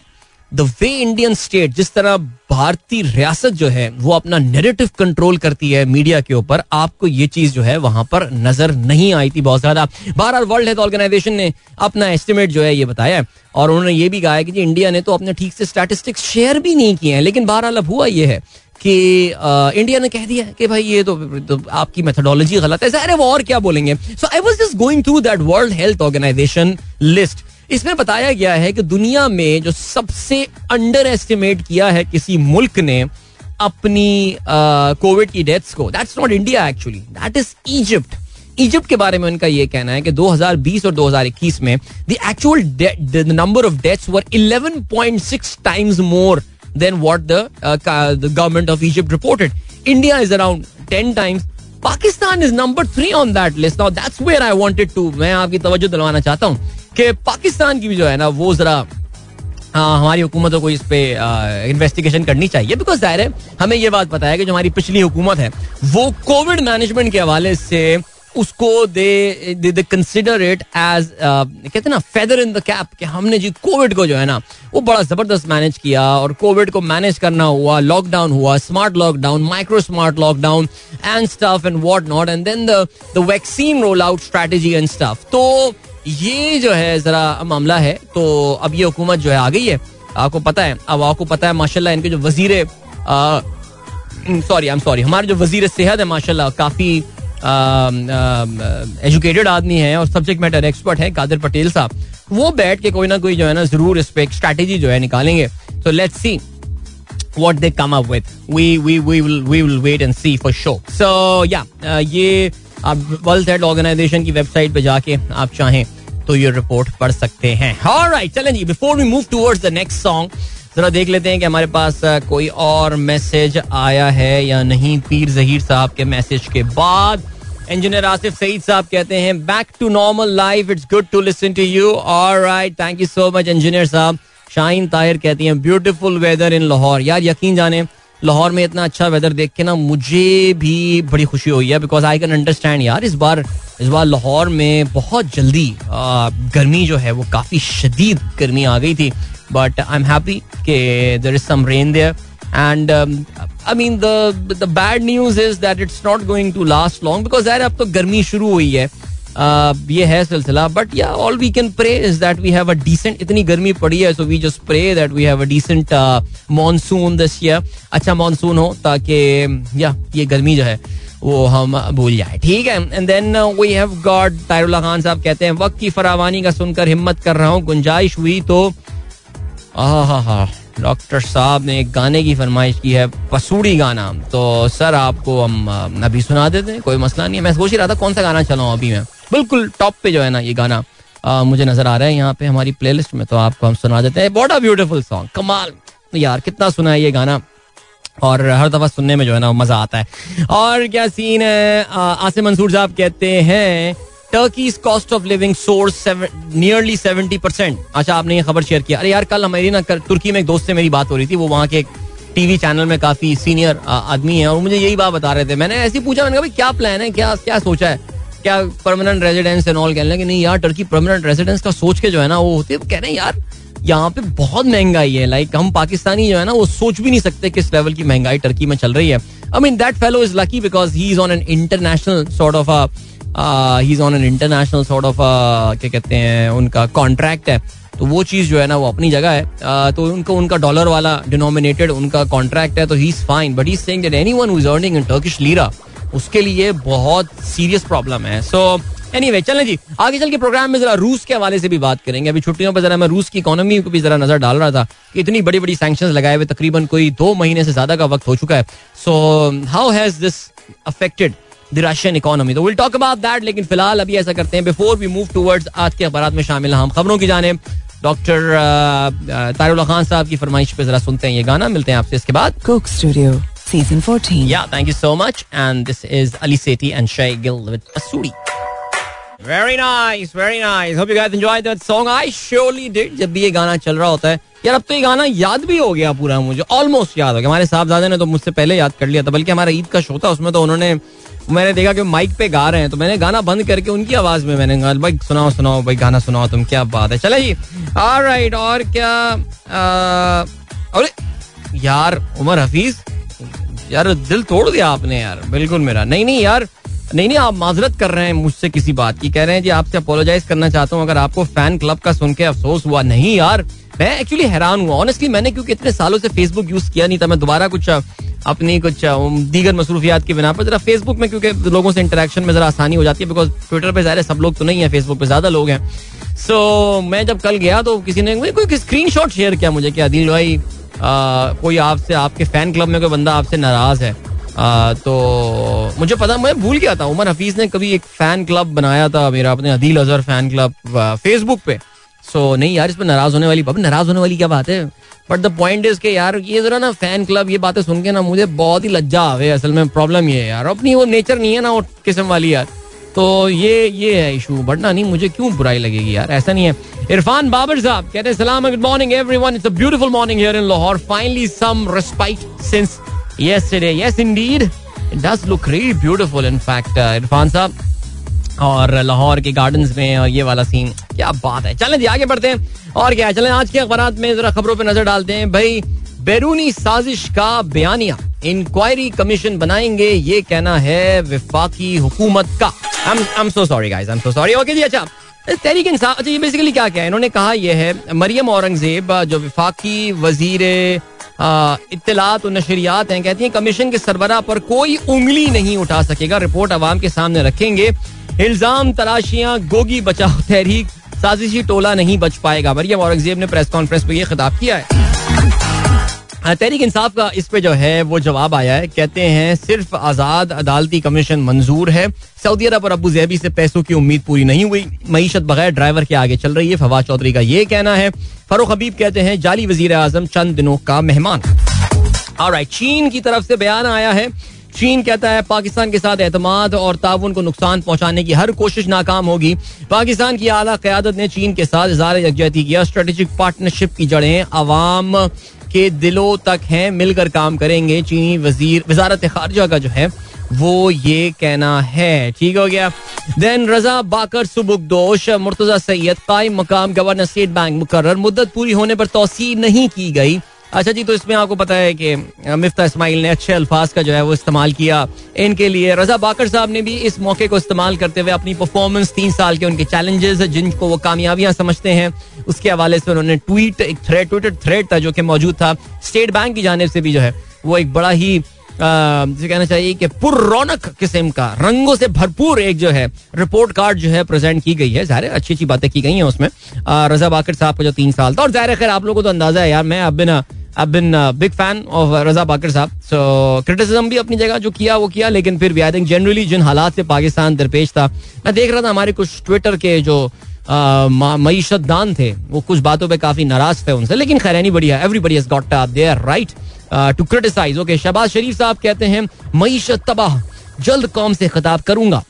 the way Indian state जिस तरह भारतीय रियासत जो है वो अपना नेरेटिव कंट्रोल करती है मीडिया के ऊपर आपको ये चीज़ जो है वहाँ पर नज़र नहीं आई थी बहुत ज़्यादा। बारह वर्ल्ड हेल्थ ऑर्गेनाइजेशन ने अपना एस्टिमेट जो है ये बताया और उन्होंने ये भी कहा है कि जी इंडिया ने तो अपने ठीक से स्टैटिस्टिक्स शेयर भी नहीं किए हैं लेकिन बहरहाल अब हुआ ये है कि इंडिया ने कह दिया कि भाई ये तो, तो आपकी मेथोडोलॉजी गलत है। अरे वो और क्या बोलेंगे? So I was just going through that World Health Organization list इसमें बताया गया है कि दुनिया में जो सबसे अंडर एस्टिमेट किया है किसी मुल्क ने अपनी कोविड की डेथ्स को। That's not India actually that is Egypt Egypt के बारे में उनका यह कहना है कि 2020 और 2021 में the actual number of deaths were 11.6 times more than what the government of Egypt reported India is around 10 times Pakistan is number three on that list now that's where I wanted to मैं आपकी तवज्जो दिलवाना चाहता हूँ। कि पाकिस्तान की भी जो है ना, वो जरा हाँ हमारी हुकूमतों को इस पे इन्वेस्टिगेशन करनी चाहिए। बिकॉज़ ज़ाहिर है, हमें ये बात है कि जो हमारी पिछली हुकूमत है, वो कोविड मैनेजमेंट के हवाले से उसको they they consider it as कहते ना फेदर इन द कैप कि हमने जी कोविड को जो है ना, वो बड़ा ज़बरदस्त मैनेज किया और कोविड को मैनेज करना हुआ लॉकडाउन हुआ smart lockdown micro smart lockdown and stuff and what not and then the the vaccine roll out strategy and stuff तो ये जो है जरा मामला है तो अब ये हुकूमत जो है आ गई है। आपको पता है अब आपको पता है माशाल्लाह इनके जो वज़ीर सॉरी आई एम सॉरी हमारे जो वज़ीर सेहत है माशाल्लाह काफ़ी एजुकेटेड आदमी है और सब्जेक्ट मैटर एक्सपर्ट है कादिर पटेल साहब। वो बैठ के कोई ना कोई जो है ना ज़रूर इस पे स्ट्रैटेजी जो है निकालेंगे। तो let's see what they come up with. We we will we will wait and see for sure. So yeah uh, ये आप वर्ल्ड हेल्थ ऑर्गेनाइजेशन की वेबसाइट पे जाके आप चाहें तो ये रिपोर्ट पढ़ सकते हैं। चलें जी before we move towards the next song जरा देख लेते हैं कि हमारे पास कोई और मैसेज आया है या नहीं? पीर जहीर साहब के मैसेज के बाद इंजीनियर आसिफ सईद साहब कहते हैं back to normal life it's good to listen to you alright thank you so much engineer साहब। शाहीन ताहिर कहती हैं ब्यूटीफुल वेदर इन लाहौर यार यकीन जाने लाहौर में इतना अच्छा वेदर देख के ना मुझे भी बड़ी खुशी हुई है बिकॉज़ आई कैन अंडरस्टैंड यार, इस बार इस बार लाहौर में बहुत जल्दी गर्मी जो है वो काफ़ी शदीद गर्मी आ गई थी बट आई एम हैप्पी कि there is some rain there and I mean the bad news is that it's not going to last long because यार अब तो गर्मी शुरू हुई है ये है सिलसिला but yeah all we can pray is that we have a decent इतनी गर्मी पड़ी है so we just pray that we have a decent monsoon this year अच्छा मानसून हो, ताकि या ये गर्मी जो है, वो हम भूल जाए। ठीक है and then we have got Tarullah Khan साहब कहते हैं, वक्त की फरावानी का सुनकर हिम्मत कर रहा हूँ, गुंजाइश हुई तो हा हा डॉक्टर साहब ने एक गाने की फरमाइश की है, पसूड़ी गाना तो सर, आपको हम अभी सुना देते हैं, कोई मसला नहीं है। मैं सोच ही रहा था कौन सा गाना चलाऊं अभी मैं। बिल्कुल टॉप पे जो है ना ये गाना आ, मुझे नज़र आ रहा है यहाँ पे हमारी प्लेलिस्ट में तो आपको हम सुना देते हैं। बॉट अ ब्यूटीफुल सॉन्ग कमाल। यार कितना सुना है ये गाना। और हर दफ़ा सुनने में जो है ना मज़ा आता है। और क्या सीन है? आसिम मंसूर साहब कहते हैं Turkey cost of living soars nearly seventy percent अच्छा आपने ये खबर शेयर किया। अरे यार कल हमारी ना तुर्की में एक दोस्त से मेरी बात हो रही थी वो वहाँ के टीवी चैनल में काफ़ी सीनियर आदमी है और मुझे यही बात बता रहे थे। मैंने ऐसी पूछा मैंने कहा क्या प्लान है? क्या क्या सोचा है? क्या परमानेंट रेजिडेंस एंड ऑल कहने लगे नहीं यार टर्की परमानेंट रेजिडेंस का सोच के जो है ना वो होते कह रहे हैं यार यहाँ पे बहुत महँगाई है लाइक हम पाकिस्तानी जो है ना वो सोच भी नहीं सकते किस लेवल की महँगाई टर्की में चल रही है. I mean that fellow is lucky because he is on an international sort of he is on an international sort of क्या कहते हैं उनका कॉन्ट्रैक्ट है। तो वो चीज़ जो है ना वो अपनी जगह है। Uh, तो उनको उनका डॉलर वाला डिनोमिनेटेड उनका कॉन्ट्रैक्ट है तो he is fine but he saying that anyone who is earning in Turkish lira उसके लिए बहुत सीरियस प्रॉब्लम है। सो एनी वे चलें जी। आगे चल के प्रोग्राम में जरा रूस के हवाले से भी बात करेंगे। अभी छुट्टियों पर जरा मैं रूस की इकोनॉमी को भी जरा नज़र डाल रहा था कि इतनी बड़ी बड़ी सैंक्शन लगाए हुए तकरीबन कोई दो महीने से ज़्यादा का वक्त हो चुका है। So how has this affected Russian economy तो विल टॉक अबाउट दैट लेकिन फ़िलहाल अभी ऐसा करते हैं। बिफोर वी मूव टूवर्ड्स आज के अखबार में शामिल हम खबरों की जाने। डॉक्टर तारुल्ला खान साहब की फरमाइश पे जरा सुनते हैं ये गाना। मिलते हैं आपसे इसके बाद। Coke Studio, Season 14. Yeah, thank you so much. And this is Ali Sethi and Shay Gill with Asuri. Very nice, very nice. Hope you guys enjoyed that song. I surely did. जब भी ये गाना चल रहा होता है यार अब तो ये गाना याद भी हो गया पूरा मुझे ऑलमोस्ट याद हो गया हमारे साहबजादे ने तो मुझसे पहले याद कर लिया था बल्कि हमारा ईद का शो था उसमें तो उन्होंने मैंने देखा कि माइक पे गा रहे हैं तो मैंने गाना बंद करके उनकी आवाज़ में मैंने कहा भाई सुनाओ सुनाओ भाई गाना सुनाओ तुम क्या बात है चले जी राइट और क्या अरे यार उमर हफीज यार दिल तोड़ दिया आपने यार बिल्कुल मेरा। नहीं नहीं यार नहीं नहीं आप माजरत कर रहे हैं मुझसे किसी बात की। कह रहे हैं जी आपसे अपोलोजाइज करना चाहता हूँ अगर आपको फ़ैन क्लब का सुन के अफसोस हुआ। नहीं यार मैं एक्चुअली हैरान हुआ ऑनेस्टली मैंने क्योंकि इतने सालों से फेसबुक यूज़ किया नहीं था मैं दोबारा कुछ अपनी कुछ दीगर मसरूफियात की बिना पर जरा फेसबुक में क्योंकि लोगों से इंटरेक्शन में जरा आसानी हो जाती है बिकॉज़ ट्विटर पे ज़ाहिर सब लोग तो नहीं है फेसबुक पे ज़्यादा लोग हैं। सो so, मैं जब कल गया तो किसी ने कोई स्क्रीन शॉट शेयर किया मुझे कि अदिल भाई कोई आपसे आपके फ़ैन क्लब में कोई बंदा आपसे नाराज़ है आ, तो मुझे पता मैं भूल गया था उमर हफीज ने कभी एक फ़ैन क्लब बनाया था मेरा अपने Adeel Azhar fan club Facebook पे। सो so, नहीं यार इस पर नाराज़ होने वाली नाराज़ होने वाली क्या बात है? बट द पॉइंट इज़ के यार ये जरा ना फ़ैन क्लब ये बातें सुन के ना मुझे बहुत ही लज्जा आवे असल में प्रॉब्लम ये है यार। अपनी वो नेचर नहीं है ना वो किस्म वाली यार। तो ये ये है इशू। बढ़ना नहीं मुझे क्यों बुराई लगेगी यार? ऐसा नहीं है। इरफान बाबर साहब कहते हैं सलाम good morning everyone it's a beautiful morning here in Lahore finally some respite since yesterday. Yes, indeed. It does look really beautiful. In fact, uh, Irfan साहब। और लाहौर के गार्डन्स में और ये वाला सीन क्या बात है। चलें जी आगे बढ़ते हैं। और क्या चलें आज के अखबार में जरा खबरों पे नज़र डालते हैं। भाई बैरूनी साजिश का बयानिया। इंक्वायरी कमीशन बनाएँगे, ये कहना है विफाकी हुकूमत का। अच्छा। तहरीक इंसाफ अच्छा ये बेसिकली क्या क्या है? इन्होंने कहा यह है, मरियम औरंगज़ेब, जो विफाकी वज़ीर इतलात और नशरियात हैं, कहती हैं, कमीशन के सरबरा पर कोई उंगली नहीं उठा सकेगा। रिपोर्ट आवाम के सामने रखेंगे। इल्ज़ाम, तलाशियाँ, गोगी बचाओ, तहरीक, साजिशी टोला नहीं बच पाएगा। मरियम औरंगज़ेब ने प्रेस कॉन्फ्रेंस में यह खिताब किया है। तहरीक इंसाफ का इस पे जो है, वो जवाब आया है। कहते हैं, सिर्फ़ आज़ाद अदालती कमीशन मंजूर है। सऊदी अरब और अबू जैबी से पैसों की उम्मीद पूरी नहीं हुई। मीशत बगैर ड्राइवर के आगे चल रही है। फवाद चौधरी का ये कहना है। फरूख हबीब कहते हैं, जाली वज़ीर आज़म चंद दिनों का मेहमान। और चीन की तरफ़ से बयान आया है। चीन कहता है, पाकिस्तान के साथ एतमाद और ताउन को नुकसान पहुँचाने की हर कोशिश नाकाम होगी। पाकिस्तान की आला क्यादत ने चीन के साथ इजहार यकजहती किया। स्ट्रेटेजिक पार्टनरशिप की जड़ें अवाम के दिलों तक हैं, मिलकर काम करेंगे, चीनी वज़ीर, वजारत खारजा का जो है, वो ये कहना है। ठीक हो गया। देन रजा बाकर सुबुकदोश मुर्तजा सैयद, कायम मकाम गवर्नर, स्टेट बैंक मुकर मुद्दत पूरी होने पर तोसी नहीं की गई। अच्छा जी तो इसमें आपको पता है कि मिफ्ता इस्माइल ने अच्छे अल्फाज का जो है वो इस्तेमाल किया इनके लिए। रजा बाकर साहब ने भी इस मौके को इस्तेमाल करते हुए अपनी परफॉर्मेंस तीन साल के उनके चैलेंजेस जिनको वो कामयाबियाँ समझते हैं, उसके हवाले से उन्होंने ट्वीट एक थ्रेड ट्विटर थ्रेड था जो कि मौजूद था। स्टेट बैंक की जानब से भी जो है, वो एक बड़ा ही जिसे कहना चाहिए कि पुर रौनक किस्म का, रंगों से भरपूर एक जो है रिपोर्ट कार्ड जो है प्रेजेंट की गई है। ज़ाहिर अच्छी अच्छी बातें की गई हैं उसमें। रजा बाकर साहब का जो तीन साल था, और ज़ाहिर खैर, आप लोगों को तो अंदाज़ा है यार, मैं अब बिना Been a big fan of रजा बाकर साहब सो क्रिटिसिज्म भी अपनी जगह जो किया, वो किया, लेकिन फिर भी आई थिंक जनरली जिन हालात से पाकिस्तान दरपेश था, मैं देख रहा था हमारे कुछ ट्विटर के जो मीशत दान थे, वो कुछ बातों पे काफ़ी नाराज़ थे उनसे। लेकिन खैर एनी बढ़िया everybody has got their right to criticise okay Shahbaz Sharif साहब कहते हैं मीशत तबाह, जल्द कौम से खिताब करूँगा।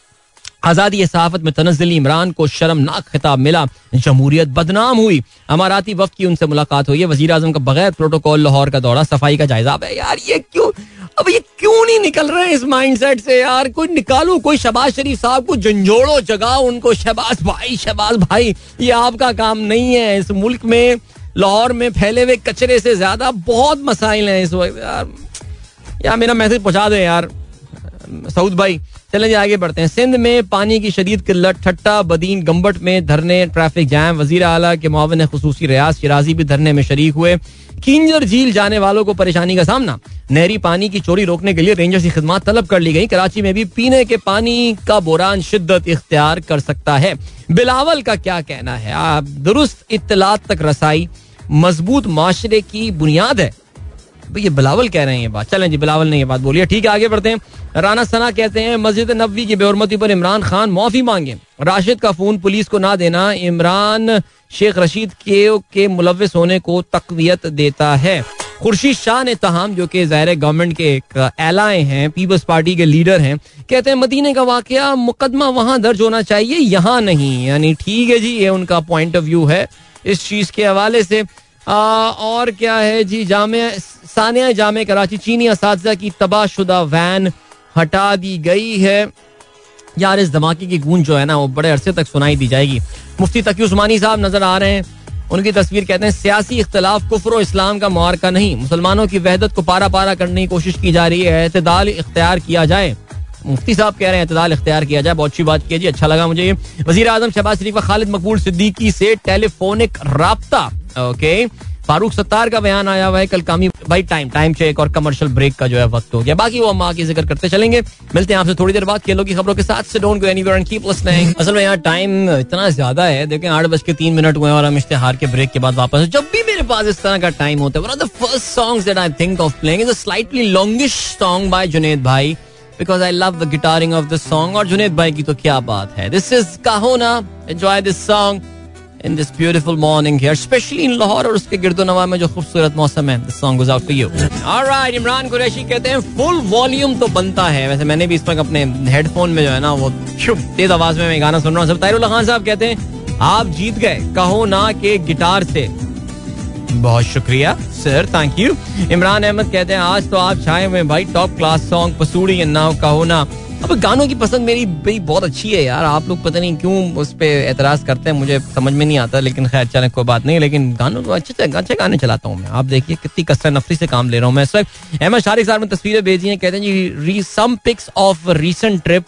आज़ादी सहाफत में तनजिल इमरान को शर्मनाक खिताब मिला। जमहूरियत बदनाम हुई। अमाराती वक्त की उनसे मुलाकात हुई है। वज़ीर आज़म का बगैर प्रोटोकॉल लाहौर का दौरा सफ़ाई का जायजा। है यार, ये क्यों? अब ये क्यों नहीं निकल रहे इस माइंडसेट से यार? कोई निकालो, कोई शबाज शरीफ साहब को झंझोड़ो, जगाओ उनको। शहबाज भाई शहबाज भाई, ये आपका काम नहीं है। इस मुल्क में, लाहौर में फैले हुए कचरे से ज़्यादा बहुत मसाइल हैं इस वक्त। यार यार मेरा मैसेज पहुँचा दे यार, सऊद भाई। चलें जी, आगे बढ़ते हैं। सिंध में पानी की शदीद किल्लत, ठट्टा, बदीन गंबट में धरने, ट्रैफ़िक जैम। वज़ीर अला के मुआवन खसूसी रियाज शिराजी भी धरने में शरीक हुए। किंजर झील जाने वालों को परेशानी का सामना। नहरी पानी की चोरी रोकने के लिए रेंजर्स की खिदमत तलब कर ली गई। कराची में भी पीने के पानी का बोरान शिद्दत इख्तियार कर सकता है। बिलावल का क्या कहना है? आप दुरुस्त इतलात तक रसाई, मज़बूत माशरे की बुनियाद है। ये बिलावल कह रहे हैं ये बात। चलें जी बिलावल ने ये बात बोली है। ठीक है आगे बढ़ते हैं। राना सना कहते हैं मस्जिद नबी की बेहरमती पर इमरान खान माफ़ी मांगे। राशिद का फ़ोन पुलिस को ना देना इमरान शेख रशीद के, के मुलविस होने को तकवीत देता है। खुर्शीद शाह ने तहम जो कि ज़ाहिर गवर्नमेंट के एक एलाए हैं पीपल्स पार्टी के लीडर हैं कहते हैं मदीने का वाकया मुकदमा वहाँ दर्ज होना चाहिए यहाँ नहीं। यानी ठीक है जी ये उनका पॉइंट ऑफ़ व्यू है इस चीज़ के हवाले से। आ, और क्या है जी जामे सानिया जामे कराची चीनी इस की तबाहशुदा वैन हटा दी गई है। यार, इस धमाके की गूंज जो है ना, वो बड़े अरसे तक सुनाई दी जाएगी। मुफ्ती तकी उस्मानी साहब नज़र आ रहे हैं। उनकी तस्वीर कहते हैं, सियासी इख्तलाफ, कुफर इस्लाम का मुआरका नहीं। मुसलमानों की वहदत को पारा पारा करने की कोशिश की जा रही है। एतदाल इख्तियार किया जाए। मुफ्ती साहब कह रहे हैं, एतदाल इख्तियार किया जाए। बहुत अच्छी बात की जी। अच्छा लगा मुझे ये। वज़ीर आज़म शहबाज शरीफ खालिद मकबूल सिद्दीकी से टेलीफोनिक रबता। ओके। फारूक सत्तार का बयान आया हुआ है, कल कामी भाई टाइम टाइम चेक और कमर्शियल ब्रेक का जो है वक्त हो गया। बाकी वो हम आगे ज़िक्र करते चलेंगे। मिलते हैं आपसे थोड़ी देर बाद, खेलों की खबरों के साथ। से डोंट गो एंड कीप असल में यार टाइम इतना ज़्यादा है। देखें, आठ बज के तीन मिनट हुए और हम इश्तेहार के ब्रेक के बाद वापस जब भी मेरे पास इस तरह का टाइम होता है first songs that I think of playing is a slightly longish song by Junaid भाई because I love the guitaring of this song और जुनेद भाई की तो क्या बात है। दिस इज़ कहो ना enjoy this song in this beautiful morning here specially in Lahore और उसके गिरदो नवा में जो खूबसूरत मौसम है। This song out to you alright Imran Qureshi कहते हैं फुल वॉल्यूम तो बनता है। वैसे मैंने भी इस वक्त अपने हेडफोन में जो है ना, वो तेज आवाज़ में मैं गाना सुन रहा हूँ। ताहिरुल्लाह खान साहब कहते हैं, आप जीत गए। कहो ना के गिटार से। बहुत शुक्रिया sir thank you Imran Ahmed कहते हैं, आज तो आप छाए हुए भाई टॉप क्लास सॉन्ग पसूड़ी नाव कहो ना। अब गानों की पसंद मेरी भाई बहुत अच्छी है यार। आप लोग पता नहीं क्यों उस पर एतराज़ करते हैं, मुझे समझ में नहीं आता, लेकिन खैर, चले, कोई बात नहीं, लेकिन गानों को अच्छे अच्छे गाने चलाता हूँ मैं। आप देखिए कितनी कसर नफरी से काम ले रहा हूँ मैं। इस वक्त अहमद शारिक साहब ने तस्वीरें भेजी हैं, कहते हैं जी re some pics of recent trip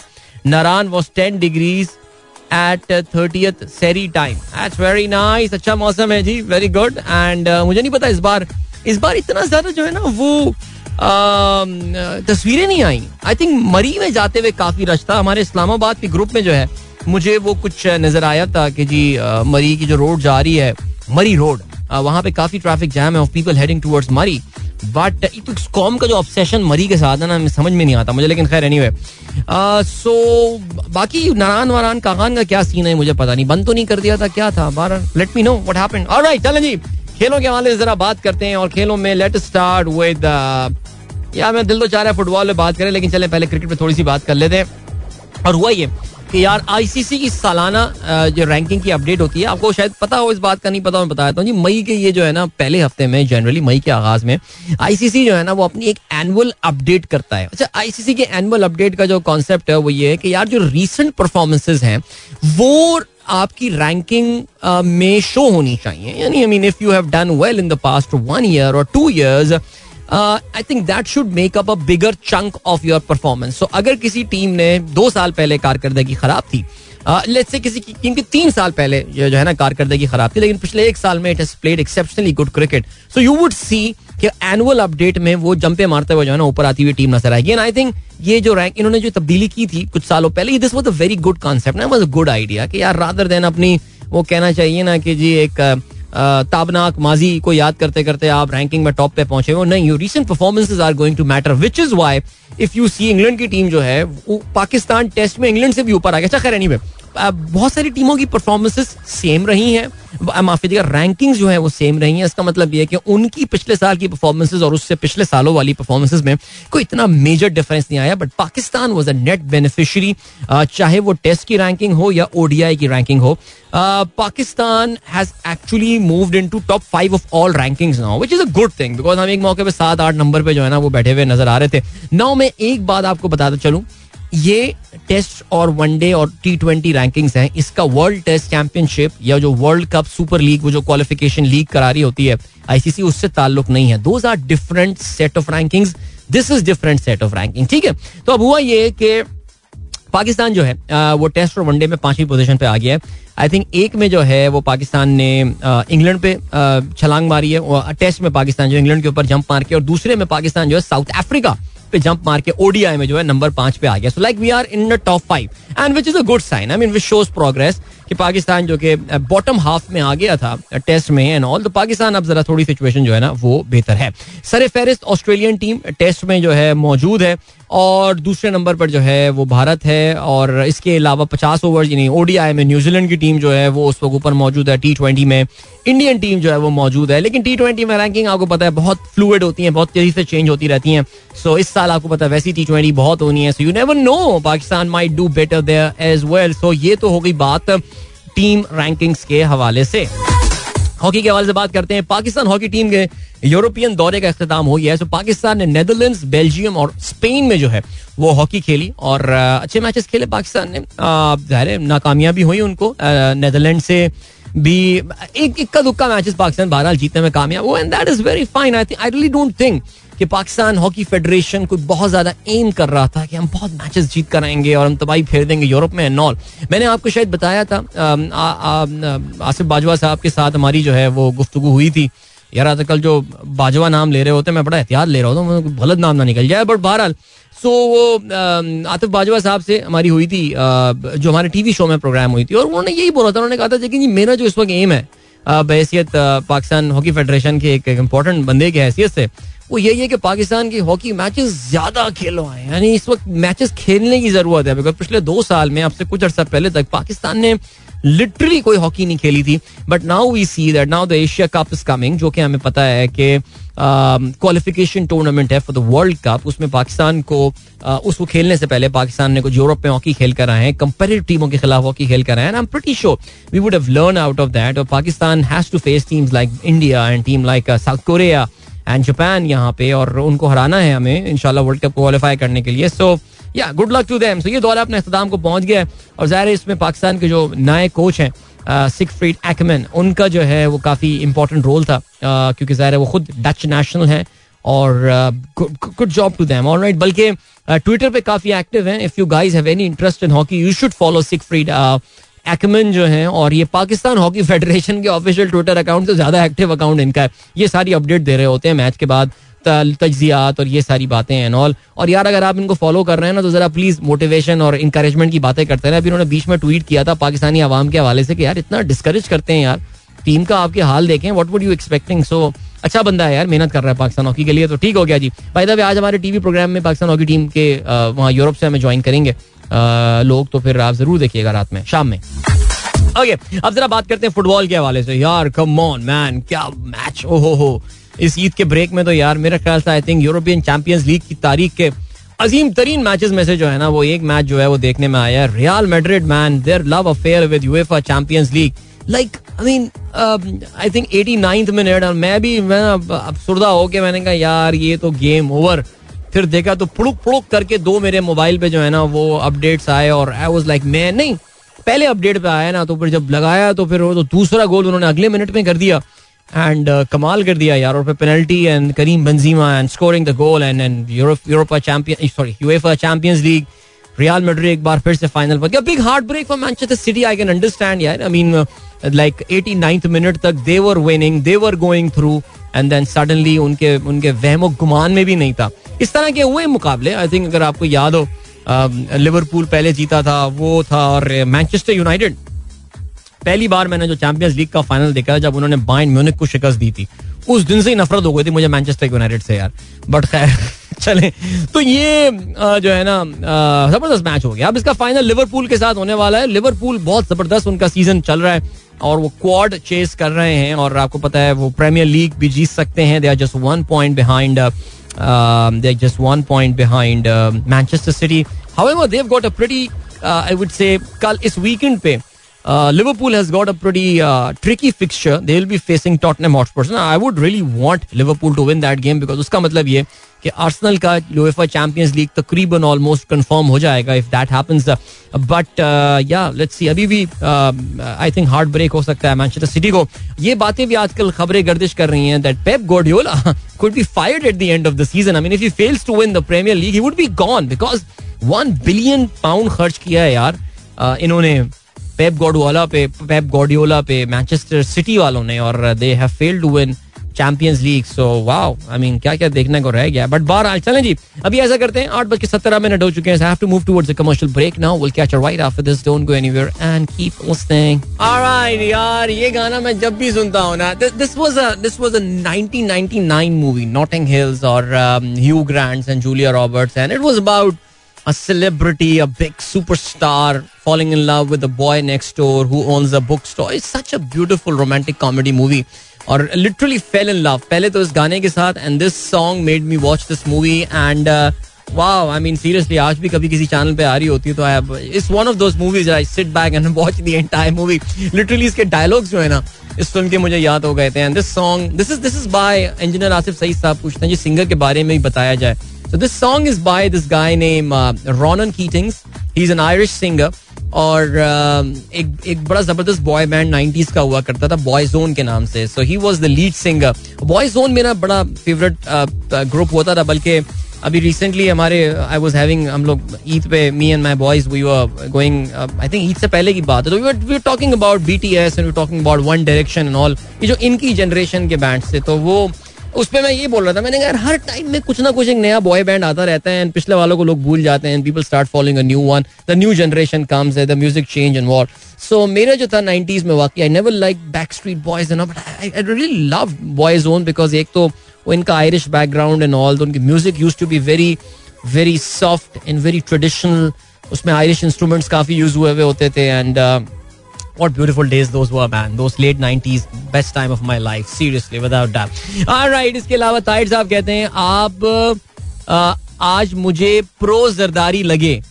Naran was ten degrees at thirtieth Seri time it's very nice अच्छा मौसम है जी वेरी गुड एंड मुझे नहीं पता इस बार इस बार इतना ज़्यादा जो है ना, वो तस्वीरें नहीं आई। आई थिंक मरी में जाते हुए काफ़ी रश था। हमारे इस्लामाबाद के ग्रुप में जो है, मुझे वो कुछ नज़र आया था कि जी मरी की जो रोड जा रही है, मरी रोड वहाँ पे काफ़ी ट्रैफ़िक जैम है of people heading towards Murree. But com का जो ऑब्सेशन मरी के साथ है ना समझ में नहीं आता मुझे, लेकिन खैर एनी वे सो बाकी नारायण वारान कागान का क्या सीन है, मुझे पता नहीं। बंद तो नहीं कर दिया था, क्या था? बार let me know what happened जी। खेलों के हवाले से जरा बात करते हैं और खेलों में लेट स्टार्ट विद यार, मैं दिल तो चाह रहा है फुटबॉल में बात करें, लेकिन चले, पहले क्रिकेट में थोड़ी सी बात कर लेते हैं। और हुआ ये कि यार आईसीसी की सालाना जो रैंकिंग की अपडेट होती है, आपको शायद पता हो इस बात का, नहीं पता मैं बताया था जी। मई के ये जो है ना, पहले हफ़्ते में जनरली मई के आगाज़ में आईसीसी जो है ना, वो अपनी एक एनुअल अपडेट करता है। अच्छा आईसीसी के एनुअल अपडेट का जो कॉन्सेप्ट है, वो ये है कि यार, जो रिसेंट परफॉर्मेंसेज हैं, वो आपकी रैंकिंग में शो होनी चाहिए। यानी I mean if you have done well in the past one year और two years I think that should make up a bigger chunk of your performance so अगर किसी टीम ने दो साल पहले कारकर्दगी खराब थी लेट्स uh, से किसी टीम की तीन साल पहले जो है ना कारकर्दगी खराब थी लेकिन पिछले एक साल में it has played exceptionally good cricket so you would see कि एनुअल अपडेट में वो जंपे मारते हुए जो है ना ऊपर आती हुई टीम नज़र आएगी. एंड आई थिंक ये जो रैंक इन्होंने जो तब्दीली की थी कुछ सालों पहले this was a very good concept ना वाज अ गुड आइडिया कि यार रादर देन अपनी वो कहना चाहिए ना कि जी एक ताबनाक माजी को याद करते करते आप रैंकिंग में टॉप पे पहुँचे हो। नहीं you recent performances are going to matter which is why if you see England की टीम जो है, वो पाकिस्तान टेस्ट में इंग्लैंड से भी ऊपर आ गया। अच्छा खैर एनीवे बहुत सारी टीमों की परफॉर्मेंसेस सेम रही हैं। माफ़ी देगा रैंकिंग्स जो है वो सेम रही हैं। इसका मतलब ये है कि उनकी पिछले साल की परफॉर्मेंसेस और उससे पिछले सालों वाली परफॉर्मेंसेस में कोई इतना मेजर डिफरेंस नहीं आया। But Pakistan was a net beneficiary चाहे वो टेस्ट की रैंकिंग हो या ओडीआई की रैंकिंग हो। Pakistan has actually moved into top five of all rankings now which is a good thing because हम एक मौके पे सात आठ नंबर पे जो है ना, वो बैठे हुए नज़र आ रहे थे। नाउ मैं एक बात आपको बताता चलूँ। ये टेस्ट और वनडे और टी ट्वेंटी रैंकिंग्स हैं। इसका वर्ल्ड टेस्ट चैंपियनशिप या जो वर्ल्ड कप सुपर लीग वो जो क्वालिफिकेशन लीग करा रही होती है आईसीसी उससे ताल्लुक नहीं है। Those are different set of rankings this is different set of ranking ठीक है? तो अब हुआ ये कि पाकिस्तान जो है वो टेस्ट और वनडे में पांचवी पोजीशन पे आ गया है। आई थिंक एक में जो है, वो पाकिस्तान ने इंग्लैंड पे छलांग मारी है। टेस्ट में पाकिस्तान जो इंग्लैंड के ऊपर जंप मार के, और दूसरे में पाकिस्तान जो है साउथ अफ्रीका पे जंप मार के ओडीआई में जो है नंबर पाँच पे आ गया। So like we are in the top five and which is a good sign I mean which shows progress कि पाकिस्तान जो कि बॉटम हाफ़ में आ गया था टेस्ट में एंड ऑल तो पाकिस्तान अब जरा थोड़ी सिचुएशन जो है ना, वो बेहतर है। सर फेरिस्त ऑस्ट्रेलियन टीम टेस्ट में जो है मौजूद है, और दूसरे नंबर पर जो है वो भारत है, और इसके अलावा पचास ओवर यानी ओडीआई में न्यूजीलैंड की टीम जो है, वो उस वक्त ऊपर मौजूद है टी ट्वेंटी में। इंडियन टीम जो है वो मौजूद है, लेकिन टी ट्वेंटी में रैंकिंग आपको पता है, बहुत फ्लूड होती है, बहुत तेज़ी से चेंज होती रहती हैं। सो इस साल आपको पता है, वैसी टी ट्वेंटी बहुत होनी है so you never know Pakistan might do better there as well so ये तो हो गई बात टीम रैंकिंग्स के हवाले से। हॉकी के हवाले से बात करते हैं, पाकिस्तान हॉकी टीम के यूरोपियन दौरे का अख्ताम हो गया है। तो पाकिस्तान ने नेदरलैंड्स, बेल्जियम और स्पेन में जो है, वो हॉकी खेली और अच्छे मैचेस खेले। पाकिस्तान ने ज़ाहिर नाकामयाबी हुई उनको। नेदरलैंड से भी एक इक्का दुक्का मैचेस पाकिस्तान बहरहाल जीतने में कामयाब हुआ। And that is very fine I think I really don't think कि पाकिस्तान हॉकी फेडरेशन को बहुत ज़्यादा एम कर रहा था कि हम बहुत मैचेस जीत कर आएँगे और हम तबाही फेर देंगे यूरोप में नॉल मैंने आपको शायद बताया था आसिफ बाजवा साहब के साथ हमारी जो है वो गुफ्तु हुई थी। यार, आजकल जो बाजवा नाम ले रहे होते मैं बड़ा एहतियात ले रहा होता हूँ गलत नाम ना निकल जाए बट बहरहाल सो वो आतिफ बाजवा साहब से हमारी हुई थी जो हमारे टीवी शो में प्रोग्राम हुई थी, और उन्होंने यही बोला था, उन्होंने कहा था लेकिन मेरा जो इस वक्त एम है बहसीत पाकिस्तान हॉकी फेडरेशन के एक इम्पोर्टेंट बंदे की हैसियत से वो यही है कि पाकिस्तान की हॉकी मैचेस ज़्यादा खेलो है। यानी इस वक्त मैचेस खेलने की ज़रूरत है बिकॉज़ पिछले दो साल में आपसे कुछ अर्सा पहले तक पाकिस्तान ने लिटरली कोई हॉकी नहीं खेली थी। But now we see that now the Asia cup is coming जो कि हमें पता है कि क्वालिफिकेशन टूर्नामेंट है फॉर द वर्ल्ड कप उसमें पाकिस्तान को uh, उसको खेलने से पहले पाकिस्तान ने कुछ यूरोप में हॉकी खेल कर आए हैं। कंपेरेटिव टीमों के खिलाफ हॉकी खेल कर आए हैं। I am pretty sure we would have learn out of that और Pakistan has to face teams like India and team like South Korea and Japan यहाँ पे, और उनको हराना है हमें इनशाला वर्ल्ड कप क्वालिफाई करने के लिए। So yeah good luck to them so ये दौरा अपने अख्ताम को पहुँच गया है, और ज़ाहिर इसमें पाकिस्तान के जो नए कोच हैं सिक्स फ्रीड एक्मैन उनका जो है वो काफ़ी इंपॉर्टेंट रोल था क्योंकि ज़ाहिर है वो खुद डच नेशनल हैं, और good job to them alright बल्कि ट्विटर पे काफ़ी एक्टिव हैं. If you guys have any interest in hockey you should follow Siegfried Aikman जो है और ये पाकिस्तान हॉकी फेडरेशन के ऑफिशियल ट्विटर अकाउंट से ज़्यादा एक्टिव अकाउंट इनका है। ये सारी अपडेट दे रहे होते हैं मैच के बाद तजियात और ये सारी बातें एंड ऑल और यार, अगर आप इनको फॉलो कर रहे हैं ना तो जरा प्लीज़ मोटिवेशन और इंकरेजमेंट की बातें करते हैं अभी उन्होंने बीच में ट्वीट किया था पाकिस्तानी आवाम के हवाले से कि यार, इतना डिस्करेज करते हैं यार। टीम का आपके हाल देखें what would you expecting so अच्छा बंदा है यार, मेहनत कर रहा है पाकिस्तान हॉकी के लिए तो ठीक हो गया जी। भाई दबे आज हमारे टीवी प्रोग्राम में पाकिस्तान हॉकी टीम के वहाँ यूरोप से हमें ज्वाइन करेंगे। लोग तो फिर आप ज़रूर देखिएगा रात में, शाम में। ओके अब जरा बात करते हैं फुटबॉल के हवाले से। यार कम ऑन मैन क्या मैच ओ हो हो इस ईद के ब्रेक में तो यार, मेरा ख्याल था I think European Champions League की तारीख के अजीम तरीन मैचेस में से जो है ना, वो एक मैच जो है, वो देखने में आया है। Real Madrid man their love affair with UEFA Champions League like I mean I think eighty ninth minute और मैं भी, मैं अफसुरदा हो के मैंने कहा, यार, ये तो गेम ओवर फिर देखा तो फुड़ुक फुड़ुक करके दो मेरे मोबाइल पे जो है ना वो अपडेट्स आए और आई वाज लाइक मैं नहीं पहले अपडेट पे आया ना तो फिर जब लगाया तो फिर वो तो दूसरा गोल उन्होंने अगले मिनट में कर दिया। एंड uh, कमाल कर दिया यार और फिर penalty and Karim Benzema and scoring the goal and and Europa champion sorry UEFA Champions League Real Madrid एक बार फिर से फाइनल पर big heartbreak for Manchester City I can understand यार। I mean like 89th minute तक they were winning they were going through and then suddenly उनके उनके वहमो गुमान में भी नहीं था। इस तरह के हुए मुकाबले आई थिंक अगर आपको याद हो लिवरपूल पहले जीता था, वो था और मैनचेस्टर यूनाइटेड पहली बार मैंने जो चैंपियंस लीग का फाइनल देखा, जब उन्होंने बाइन म्यूनिक को शिकस्त दी थी। उस दिन से ही नफरत हो गई थी मुझे मैनचेस्टर यूनाइटेड से, यार। बट खैर, चले। तो ये जो है ना ज़बरदस्त मैच हो गया। अब इसका फाइनल लिवरपूल के साथ होने वाला है। लिवरपूल बहुत ज़बरदस्त उनका सीज़न चल रहा है। और वो क्वाड चेस कर रहे हैं और आपको पता है वो प्रीमियर लीग भी जीत सकते हैं। They are just one point behind they are just one point behind Manchester City however they have got a pretty I would say कल इस वीकेंड पे Liverpool has got a pretty tricky fixture they will be facing Tottenham Hotspurs I would really want Liverpool to win that game because उसका मतलब ये कि Arsenal का UEFA Champions League तकरीबन almost confirm हो जाएगा if that happens but yeah let's see अभी भी आई थिंक हार्ट ब्रेक हो सकता है मैनचेस्टर सिटी को. ये बातें भी आजकल खबरें गर्दिश कर रही हैं that Pep Guardiola could be fired at the end of the season. I mean, if he fails to win the Premier League, he would be gone because one billion pound खर्च किया है यार uh, इन्होंने Pep Guardiola पे Pep Guardiola पे Manchester City वालों ने और they have failed to win Champions League so wow I mean क्या क्या देखने को रह गया। बट बार चलें जी। अभी ऐसा करते हैं आठ बज के सत्रह मिनट हो चुके हैं। Have to move towards the commercial break now will catch right after this don't go anywhere and keep listening alright यार ये गाना मैं जब भी सुनता हूँ ना this was a this was a 1999 movie Notting Hills और Hugh Grants and Julia Roberts and it was about a celebrity, a big superstar falling in love with the boy next door who owns a bookstore. It's such a beautiful romantic comedy movie. और literally fell in love पहले तो इस गाने के साथ and this song made me watch this movie and wow I mean seriously आज भी कभी किसी चैनल पे आ रही होती है तो I it's one of those movies I sit back and watch the entire movie literally इसके डायलॉग्स जो है ना इस फ़िल्म के मुझे याद हो गए थे and this song this is this is by engineer Asif Saeed साहब पूछते हैं जी सिंगर के बारे में ही बताया जाए So this song is by this guy named uh, Ronan Keatings. He's an Irish singer. और uh, एक एक बड़ा ज़बरदस्त बॉय बैंड 90s का हुआ करता था बॉय जोन के नाम से। So he was the lead singer Boyzone मेरा बड़ा फेवरेट ग्रुप uh, होता था बल्कि अभी रिसेंटली हमारे आई वाज हैविंग हम लोग ईद पे me and my boys we were going I think Eid से पहले की बात है तो we talking about BTS and we talking about One Direction and all ये जो इनकी जनरेशन के बैंड से तो वो उस पर मैं ये बोल रहा था, मैंने कहा हर टाइम में कुछ ना कुछ एक नया बॉय बैंड आता रहता है पिछले वालों को लोग भूल जाते हैं people start following a new one the new generation comes है the music change and all so मेरा जो था नाइनटीज में वाकई I never like Backstreet Boys but I really love Boyzone because एक तो इनका आयरिश बैकग्राउंड एंड ऑल तो उनकी music used to be very very soft and very traditional उसमें आयरिश इंस्ट्रूमेंट्स काफ़ी यूज़ हुए हुए होते थे and what beautiful days those were man. Those late 90s best time of my life. Seriously without doubt. All right इसके अलावा ताहिर साहब कहते हैं आप आ, आज मुझे प्रो जरदारी लगे।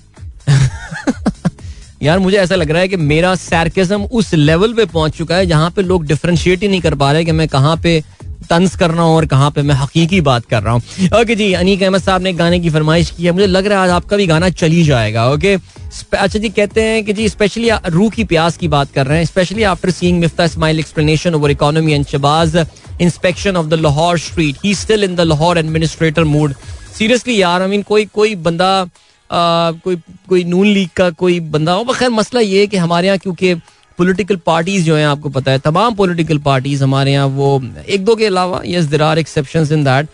यार मुझे ऐसा लग रहा है कि मेरा सैरकिज्म उस लेवल पे पहुँच चुका है जहाँ पे लोग डिफ्रेंशिएट ही नहीं कर पा रहे कि मैं कहाँ पे तंज कर रहा हूँ और कहाँ पे मैं हकीकी बात कर रहा हूँ। ओके जी, अनीक अहमद साहब ने गाने की फरमाइश की है। मुझे लग रहा है आज आपका भी गाना चली जाएगा ओके अच्छा जी, कहते हैं कि जी स्पेशली रूह की प्यास की बात कर रहे हैं। Specially after seeing Miftah Ismail explanation over economy and Shahbaz inspection of the Lahore street he still in the Lahore administrator mood seriously यार आई मीन कोई कोई बंदा कोई कोई नून लीग का कोई बंदा हो? खैर मसला ये है कि हमारे यहाँ, क्योंकि पॉलिटिकल पार्टीज़ जो हैं, आपको पता है, तमाम पॉलिटिकल पार्टीज़ हमारे यहाँ, वो एक दो के अलावा yes there are exception in that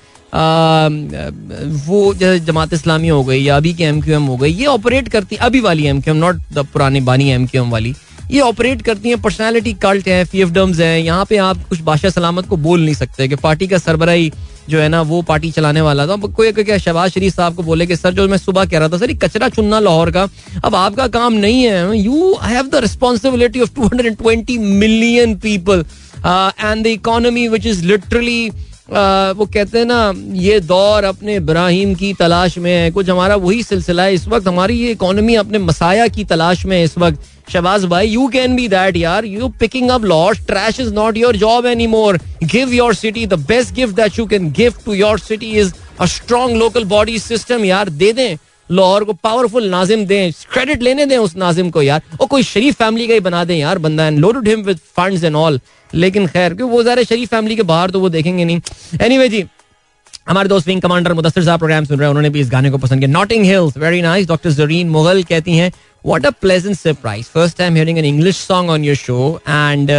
वो जैसे जमात इस्लामी हो गई, या अभी के एम क्यू एम हो गई, ये ऑपरेट करती है अभी वाली M Q M not the पुराने बानी एम क्यू एम वाली, ये ऑपरेट करती हैं पर्सनालिटी कल्ट है डम्स हैं, यहाँ पे आप कुछ बादशाह सलामत को बोल नहीं सकते कि पार्टी का सरबराही जो है ना, वो पार्टी चलाने वाला था। कोई क्या, शहबाज शरीफ साहब को बोले कि, सर, जो मैं सुबह कह रहा था, सर, ये कचरा चुनना लाहौर का, अब आपका काम नहीं है। You have the responsibility of two hundred and twenty million people and the economy which is literally वो कहते हैं ना, ये दौर अपने इब्राहिम की तलाश में है। कुछ हमारा वही सिलसिला है। इस वक्त हमारी ये इकोनॉमी अपने मसाया की तलाश में है इस वक्त। शबाज भाई यू कैन बी दैट यार। You picking up loss trash is not your job any more give your city the best gift that you can give to your city is a strong local body system यार। दे दें। लाहौर को powerful Nazim दें credit लेने दें उस नाजिम को यार। और कोई शरीफ फैमिली का ही बना दें यार बंदा and loaded him with funds and all लेकिन खैर क्यों वो ज़्यादा शरीफ फैमिली के बाहर तो वो देखेंगे नहीं। एनी anyway, जी हमारे दोस्त विंग कमांडर मुदस्सिर साहब प्रोग्राम सुन रहे हैं उन्होंने भी इस गाने को पसंद किया। Notting Hills very nice doctor Zareen Mughal कहती हैं what a pleasant surprise first time hearing an English song on your show and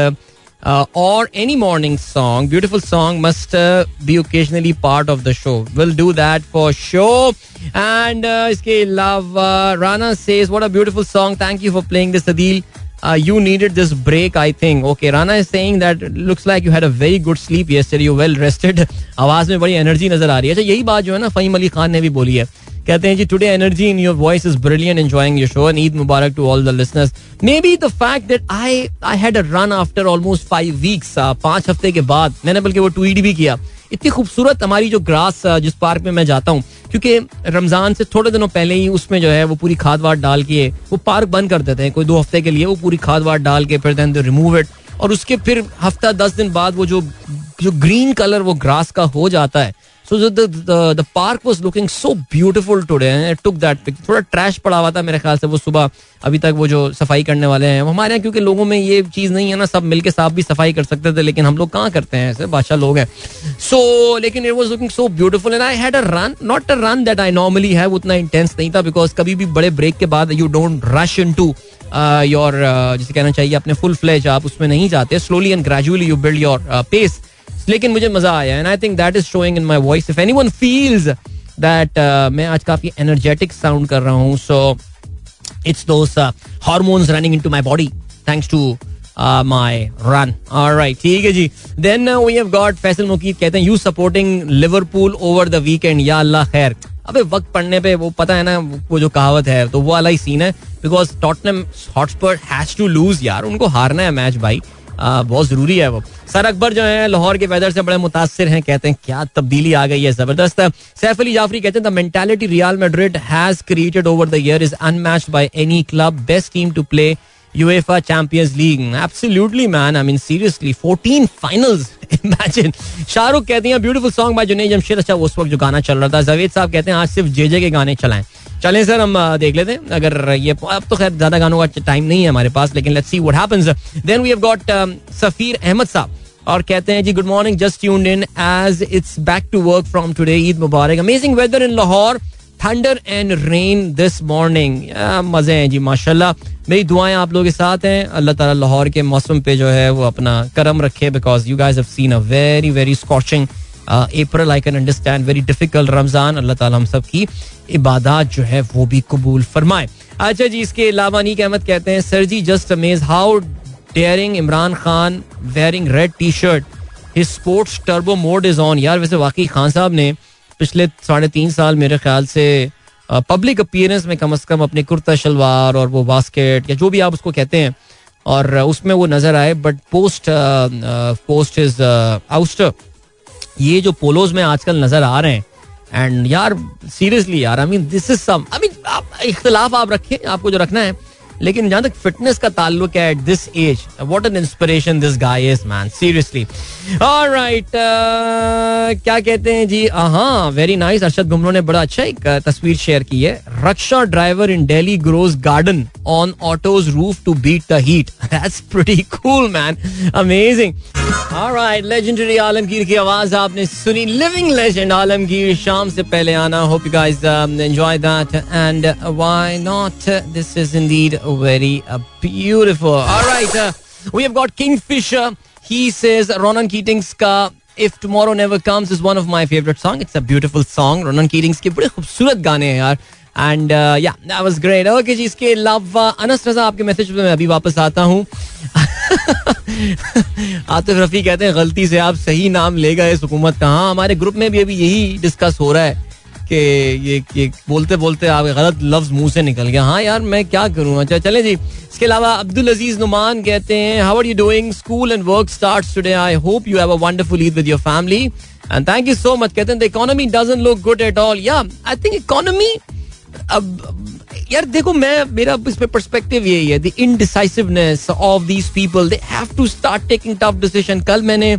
or any morning song, beautiful song must uh, be occasionally part of the show. We'll do that for sure. And uh, iske love, uh, Rana says, what a beautiful song. Thank you for playing this, Adil. you needed this break, I think. Okay, Rana is saying that looks like you had a very good sleep yesterday. You well rested. आवाज में बड़ी energy नजर आ रही है अच्छा यही बात जो है ना फहीम अली खान ने भी बोली है कहते हैं जी today energy in your voice is brilliant enjoying your show and Eid Mubarak to all the listeners may be the fact that I I had a run after almost five weeks पाँच हफ़्ते के बाद, मैंने बल्कि वो tweet भी किया। इतनी खूबसूरत हमारी जो ग्रास जिस पार्क में मैं जाता हूँ, क्योंकि रमज़ान से थोड़े दिनों पहले ही उसमें जो है वो पूरी खाद वाद डाल के वो पार्क बंद कर देते हैं, कोई दो हफ़्ते के लिए वो पूरी खाद वाद डाल के, फिर देन रिमूव इट और उसके फिर हफ़्ता दस दिन बाद वो जो जो ग्रीन कलर वो ग्रास का हो जाता है so the park was looking so beautiful today took that pic थोड़ा ट्रैश पड़ा हुआ था मेरे ख्याल से वो सुबह। अभी तक वो जो सफ़ाई करने वाले हैं हमारे यहाँ क्योंकि लोगों में ये चीज़ नहीं है ना सब मिलके साफ़ भी सफ़ाई कर सकते थे लेकिन हम लोग कहाँ करते हैं? ऐसे बादशाह लोग हैं। सो so, लेकिन it was looking so beautiful and I had a run not a run that I normally है उतना इंटेंस नहीं था बिकॉज़ कभी भी बड़े ब्रेक के बाद you don't rush into your जिसे कहना चाहिए अपने फुल फ्लेज आप उसमें नहीं जाते। Slowly and gradually you build your pace लेकिन मुझे मज़ा आया and I think that is showing in my voice if any one feels that मैं आज काफ़ी एनर्जेटिक साउंड कर रहा हूँ so it's those hormones running into my body thanks to my run alright ठीक है जी. Then we have got Faisal Muqeed कहते हैं you supporting Liverpool over the weekend या अल्लाह खैर. अबे वक्त पढ़ने पे वो पता है ना वो जो कहावत है तो वो वाला ही सीन है because Tottenham Hotspur has to lose यार. उनको हारना है मैच भाई. आ, बहुत ज़रूरी है वो. सर अकबर जो है लाहौर के वेदर से बड़े मुतासर हैं कहते हैं क्या तब्दीली आ गई है ज़बरदस्त सैफ अली जाफरी कहते हैं the mentality Real Madrid has created over the year is unmatched by any club best team to play UEFA Champions League. Absolutely, man. I mean, seriously, 14 finals. Imagine. Shahrukh कहते हैं beautiful song by Junaid Jamshed अच्छा उस वक्त जो गाना चल रहा था जवेद साहब कहते हैं आज सिर्फ़ जेजे के गाने चलाएँ चलें सर, हम देख लेते हैं। अगर ये, अब तो खैर ज़्यादा गानों का टाइम नहीं है हमारे पास, लेकिन let's see what happens then we have got Safeer Ahmed साहब और कहते हैं, जी good morning just tuned in as it's back to work from today Eid Mubarak amazing weather in Lahore thunder and rain this morning मज़े हैं जी, माशाल्लाह। मेरी दुआएँ आप लोगों के साथ हैं। अल्लाह ताला लाहौर के मौसम पे जो है वो अपना करम रखे because you guys have seen a very very scorching April I can understand very difficult Ramzan अल्लाह ताला हम सब की इबादत जो है वो भी कबूल फरमाए। अच्छा जी, इसके अलावा नीक अहमद कहते हैं, sir ji just amaze how daring Imran Khan wearing red T shirt his sports turbo mode is on यार, वैसे वाकई खान साहब ने पिछले साढ़े तीन साल मेरे ख्याल से पब्लिक अपीयरेंस में कम अज कम अपने कुर्ता, शलवार और वो बास्केट या जो भी आप उसको कहते हैं, और उसमें वो नज़र आए but post post is ouster ये जो पोलोज में आजकल नज़र आ रहे हैं एंड यार सीरियसली यार I mean this is some I mean इख्तलाफ आप रखें, आपको जो रखना है लेकिन जहाँ तक फिटनेस का ताल्लुक है at this age what an inspiration this guy is man seriously alright क्या कहते हैं जी? हाँ वेरी नाइस अरशद गुमरो ने बड़ा अच्छा एक तस्वीर शेयर की है. Rickshaw driver in Delhi grows garden on auto's roof to beat the heat that's pretty cool man amazing alright legendary Alamgir की आवाज़ आपने सुनी. लिविंग लेजेंड आलमगीर शाम से पहले आना. Hope you guys enjoy that and why not this is indeed very uh, beautiful. All right, uh, we have got Kingfisher. He says Ronan Keating's ka If Tomorrow Never Comes is one of my favorite song. It's a beautiful song. Ronan Keating's के बड़े खूबसूरत गाने हैं यार and yeah that was great okay जी इसके अलावा अनस रजा आपके message पे मैं अभी वापस आता हूँ आतिफ रफी कहते हैं गलती से आप सही नाम ले गए हुकूमत का हाँ हमारे ग्रुप में भी अभी यही डिस्कस हो रहा है कि ये, ये बोलते बोलते आप गलत लफ्ज मुँह से निकल गया। हाँ यार मैं क्या करूँ? अच्छा चले जी। इसके अलावा अब्दुल अज़ीज़ नुमान कहते हैं how are you doing school and work starts today I hope you have a wonderful Eid with your family and thank you so much कहते हैं the economy doesn't look good at all yeah I think economy अब यार देखो मैं मेरा इस पे perspective यही है the indecisiveness of these people they have to start taking tough decision कल मैंने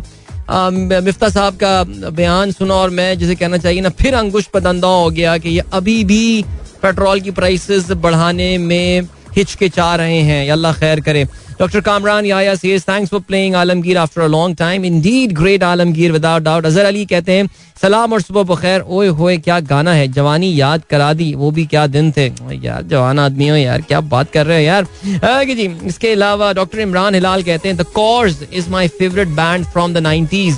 मिफ्ता साहब का बयान सुना और मैं जिसे कहना चाहिए ना, फिर अंकुश पतंदा हो गया कि ये अभी भी पेट्रोल की प्राइसेस बढ़ाने में हिचकिचा रहे हैं। अल्लाह खैर करे। Doctor Kamran Yahya says thanks for playing Alamgir after a long time indeed great Alamgir without doubt Azhar Ali कहते हैं सलाम और सुबह बखैर। ओए होए क्या गाना है? जवानी याद करा दी। वो भी क्या दिन थे? यार जवान आदमी हो यार क्या बात कर रहे हो यार। जी इसके अलावा डॉक्टर इमरान हिलाल कहते हैं the Corrs is my favourite band from the nineties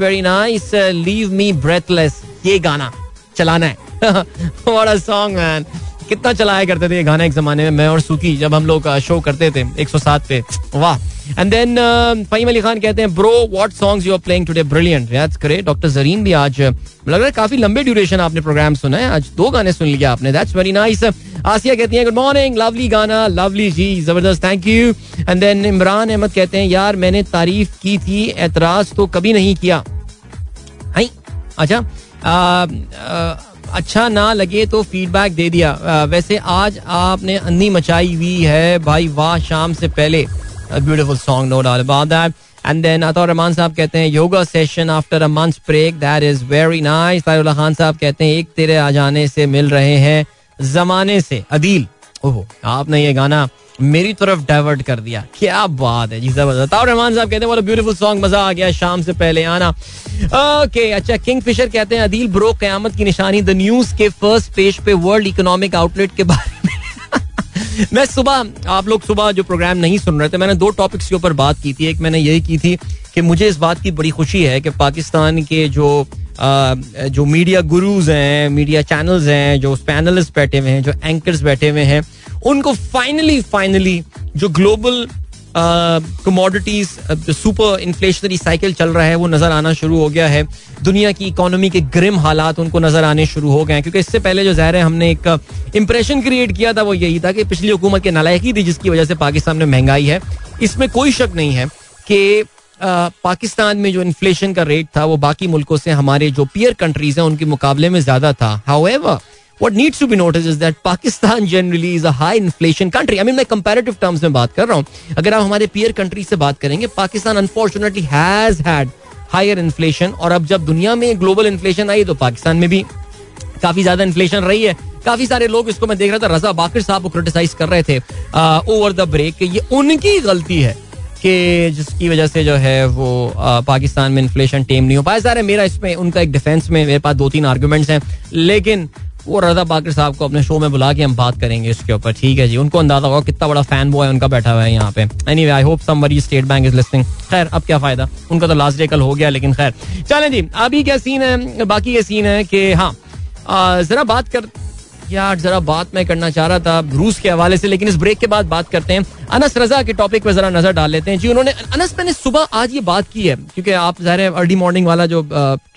very nice. Uh, leave me breathless. ये गाना चलाना है। What a song, man. कितना चलाया करते थे ये गाना एक जमाने में, मैं और सुकी, जब हम लोग शो करते थे 107 पे। वाह। एंड देन फहीम अली खान कहते हैं bro what songs you are playing today brilliant that's great doctor Zareen भी आज लग रहा है काफ़ी लंबे ड्यूरेशन आपने प्रोग्राम सुना है। आज दो गाने सुन लिया आपने। दैट्स वेरी नाइस आसिया कहती हैं गुड मॉर्निंग लवली गाना लवली जी, ज़बरदस्त thank you and then Imran Ahmed कहते हैं, यार, मैंने तारीफ़ की थी एतराज़ तो कभी नहीं किया। अच्छा। अच्छा ना लगे तो फीडबैक दे दिया। आ, वैसे आज आपने अन्नी मचाई हुई है। भाई वाह शाम से पहले। Beautiful song no doubt about that and then Ataur Rahman साहब कहते हैं yoga session after a month break that is very nice Khan साहब कहते हैं एक तेरे आ जाने से मिल रहे हैं जमाने से अदील। ओहो, आपने ये गाना मेरी तरफ़ डाइवर्ट कर दिया। क्या बात है जी, ज़बरदस्त। रहमान साहब कहते हैं ब्यूटीफुल सॉन्ग मज़ा आ गया शाम से पहले आना। ओके अच्छा किंग फिशर कहते हैं अदील ब्रो कयामत की निशानी द न्यूज़ के फ़र्स्ट पेज पे वर्ल्ड इकोनॉमिक आउटलेट के बारे में। मैं सुबह, आप लोग सुबह जो प्रोग्राम नहीं सुन रहे थे, मैंने दो टॉपिक्स के ऊपर बात की थी। एक मैंने यही की थी कि मुझे इस बात की बड़ी खुशी है कि पाकिस्तान के जो जो मीडिया गुरुज हैं मीडिया चैनल्स हैं, जो पैनलिस्ट बैठे हुए हैं, जो एंकर्स बैठे हुए हैं, उनको फाइनली फाइनली जो global commodities super inflationary cycle चल रहा है, वो नज़र आना शुरू हो गया है। दुनिया की इकोनॉमी के ग्रिम हालात उनको नज़र आने शुरू हो गए हैं, क्योंकि इससे पहले जो जहर है हमने एक इंप्रेशन क्रिएट किया था, वो यही था कि पिछली हुकूमत की नलायकी थी, जिसकी वजह से पाकिस्तान में महँगाई है। इसमें कोई शक नहीं है कि पाकिस्तान में जो इन्फ्लेशन का रेट था वो बाकी मुल्कों से हमारे जो पियर कंट्रीज़ हैं उनके मुकाबले में ज़्यादा था। How what needs to be noticed is that Pakistan generally is a high inflation country. I mean, मैं comparative terms में बात कर रहा हूँ। अगर आप हमारे peer country से बात करेंगे Pakistan unfortunately has had higher inflation और अब जब दुनिया में global inflation आई तो पाकिस्तान में भी काफ़ी ज़्यादा इन्फ्लेशन रही है। काफ़ी सारे लोग इसको मैं देख रहा था रजा बाकिर साहब को क्रिटिसाइज कर रहे थे ओवर द ब्रेक ये उनकी गलती है। कि जिसकी वजह से जो है वो पाकिस्तान में इन्फ्लेशन टेम नहीं हो पाया। सारे मेरा इसमें, उनका एक डिफेंस में मेरे पास दो तीन आर्गूमेंट्स हैं, लेकिन वो रजा बाकर साहब को अपने शो में बुला के हम बात करेंगे इसके ऊपर। ठीक है जी, उनको अंदाज़ा होगा कितना बड़ा फ़ैन बॉय उनका बैठा हुआ है यहाँ पे। Anyway I hope somebody state bank is listing खैर, अब क्या फ़ायदा? उनका तो लास्ट डे कल हो गया, लेकिन खैर। चलें जी, अभी क्या सीन है? बाकी ये सीन है कि हाँ जरा बात कर यार, जरा बात मैं करना चाह रहा था रूस के हवाले से, लेकिन इस ब्रेक के बाद बात करते हैं। अनस रजा के टॉपिक पे जरा नज़र डाल लेते हैं। जी, उन्होंने, अनस, मैंने सुबह आज ये बात की है, क्योंकि आप ज़ाहिर अर्ली मॉर्निंग वाला जो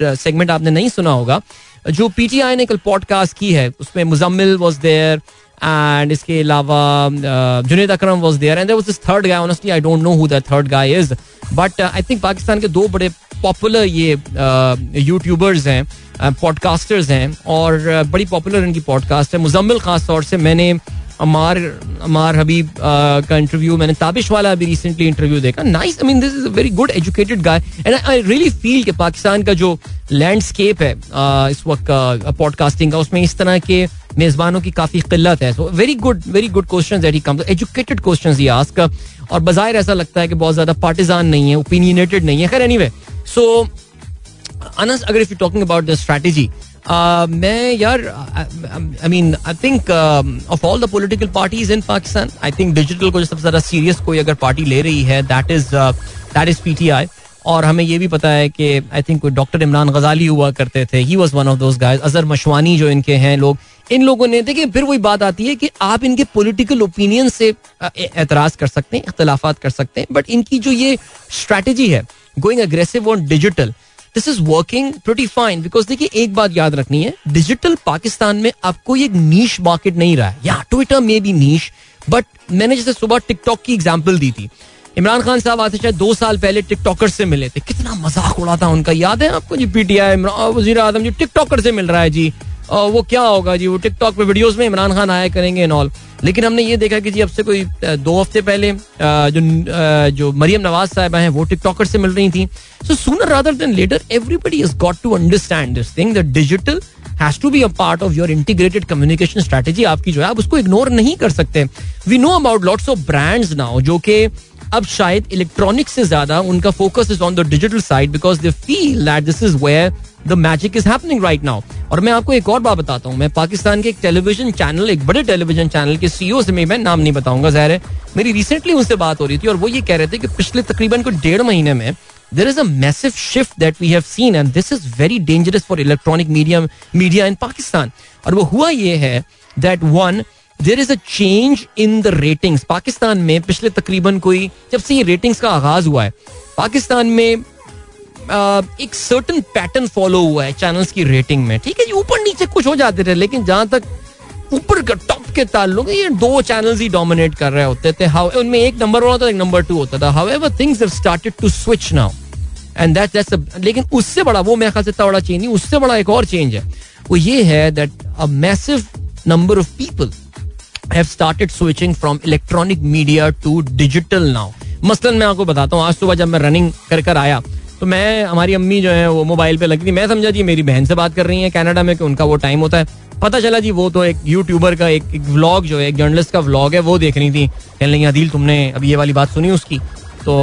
सेगमेंट आपने नहीं सुना होगा, जो पीटीआई ने कल पॉडकास्ट की है, उसमें मुजम्मिल वॉज़ देयर एंड इसके अलावा Junaid Akram was there and this third guy I don't know who third guy is but I think Pakistan के दो बड़े पॉपुलर ये यूट्यूबर्स हैं। पॉडकास्टर्स हैं और बड़ी पॉपुलर इनकी पॉडकास्ट है। मुजम्मिल खास तौर से मैंने अमार अमार हबीब का इंटरव्यू मैंने ताबिश वाला अभी रिसेंटली इंटरव्यू देखा। Nice I mean this is a very good educated guy and I really feel कि पाकिस्तान का जो लैंडस्केप है इस वक्त पॉडकास्टिंग का, उसमें इस तरह के मेजबानों की काफ़ी किल्लत है। So very good very good question that he comes educated question he ask और बाहर ऐसा लगता है कि बहुत ज़्यादा पार्टिजान नहीं है ओपिनियनेटेड नहीं है। खैर एनीवे सो अनस अगर if you talking about the strategy मैं यार I mean I think of all the political parties in Pakistan I think digital को सबसे ज़्यादा सीरियस कोई अगर पार्टी ले रही है that is that is PTI और हमें ये भी पता है कि आई थिंक डॉक्टर इमरान गजाली हुआ करते थे he was one of those guys Azhar Mashwani जो इनके हैं लोग, इन लोगों ने, देखिए, फिर वही बात आती है कि आप इनके पॉलिटिकल ओपिनियन से एतराज़ कर सकते हैं, इख्तलाफात कर सकते हैं बट इनकी जो ये स्ट्रैटेजी है going aggressive on digital this is working pretty fine because देखिए, एक बात याद रखनी है डिजिटल पाकिस्तान में आपको एक नीश मार्केट नहीं रहा है। या ट्विटर में भी नीश बट मैंने जैसे सुबह टिकटॉक की एग्ज़ाम्पल दी थी। इमरान खान साहब आते शायद दो साल पहले टिकटॉकर से मिले थे। कितना मज़ाक उड़ा था उनका। याद है आपको जी पीटीआई वज़ीर आज़म जी टिकटॉकर से मिल रहा है जी। वो क्या होगा जी, वो टिकटॉक पे वीडियोस में इमरान खान आया करेंगे एंड ऑल लेकिन हमने ये देखा कि जी, अब से कोई दो हफ़्ते पहले जो जो मरियम नवाज़ साहब हैं, वो टिकटॉकर से मिल रही थी। So sooner rather than later everybody is got to understand this thing digital has to be a part of your integrated communication strategy आपकी जो है, आप उसको इग्नोर नहीं कर सकते। We know about lots of brands now जो कि अब शायद इलेक्ट्रॉनिक्स से ज़्यादा उनका focus is on the digital side because they feel that this is where the magic is happening right now और मैं आपको एक और बात बताता हूँ। मैं पाकिस्तान के एक टेलीविज़न चैनल एक बड़े टेलीविज़न चैनल के सीईओ से मैं नाम नहीं बताऊँगा, जहर है। मेरी रिसेंटली उनसे बात हो रही थी और वो ये कह रहे थे कि पिछले तकरीबन को डेढ़ महीने में there is a shift that we have seen and this is very dangerous for electronic media media in Pakistan और वो हुआ ये है that one there is a change in the ratings Pakistan में पिछले तकरीबन कोई, जब से ये रेटिंग्स का आगाज़ हुआ है, पाकिस्तान में एक सर्टन पैटर्न फॉलो हुआ है चैनल्स की रेटिंग में, ठीक है? जी ऊपर नीचे कुछ हो जाते थे, लेकिन जहाँ तक ऊपर का टॉप के ताल्लुक, ये दो चैनल्स ही डोमिनेट कर रहे होते थे। हाउ उनमें एक नंबर वन होता था, एक नंबर टू होता था। However things have started to switch now and that that's लेकिन उससे बड़ा, वो मेरे ख्याल से बड़ा चेंज नहीं, उससे बड़ा एक और चेंज है। वो ये है that a massive number of people have started switching from electronic media to digital now मसलन मैं आपको बताता हूँ, आज सुबह जब मैं रनिंग कर कर आया तो मैं हमारी अम्मी जो है वो मोबाइल पे लगी थी। मैं समझा जी मेरी बहन से बात कर रही है कनाडा में कि उनका वो टाइम होता है। पता चला जी वो तो एक यूट्यूबर का एक, व्लॉग जो है एक जर्नलिस्ट का व्लॉग है वो देख रही थी। कहने लगी अदिल तुमने अभी ये वाली बात सुनी उसकी? तो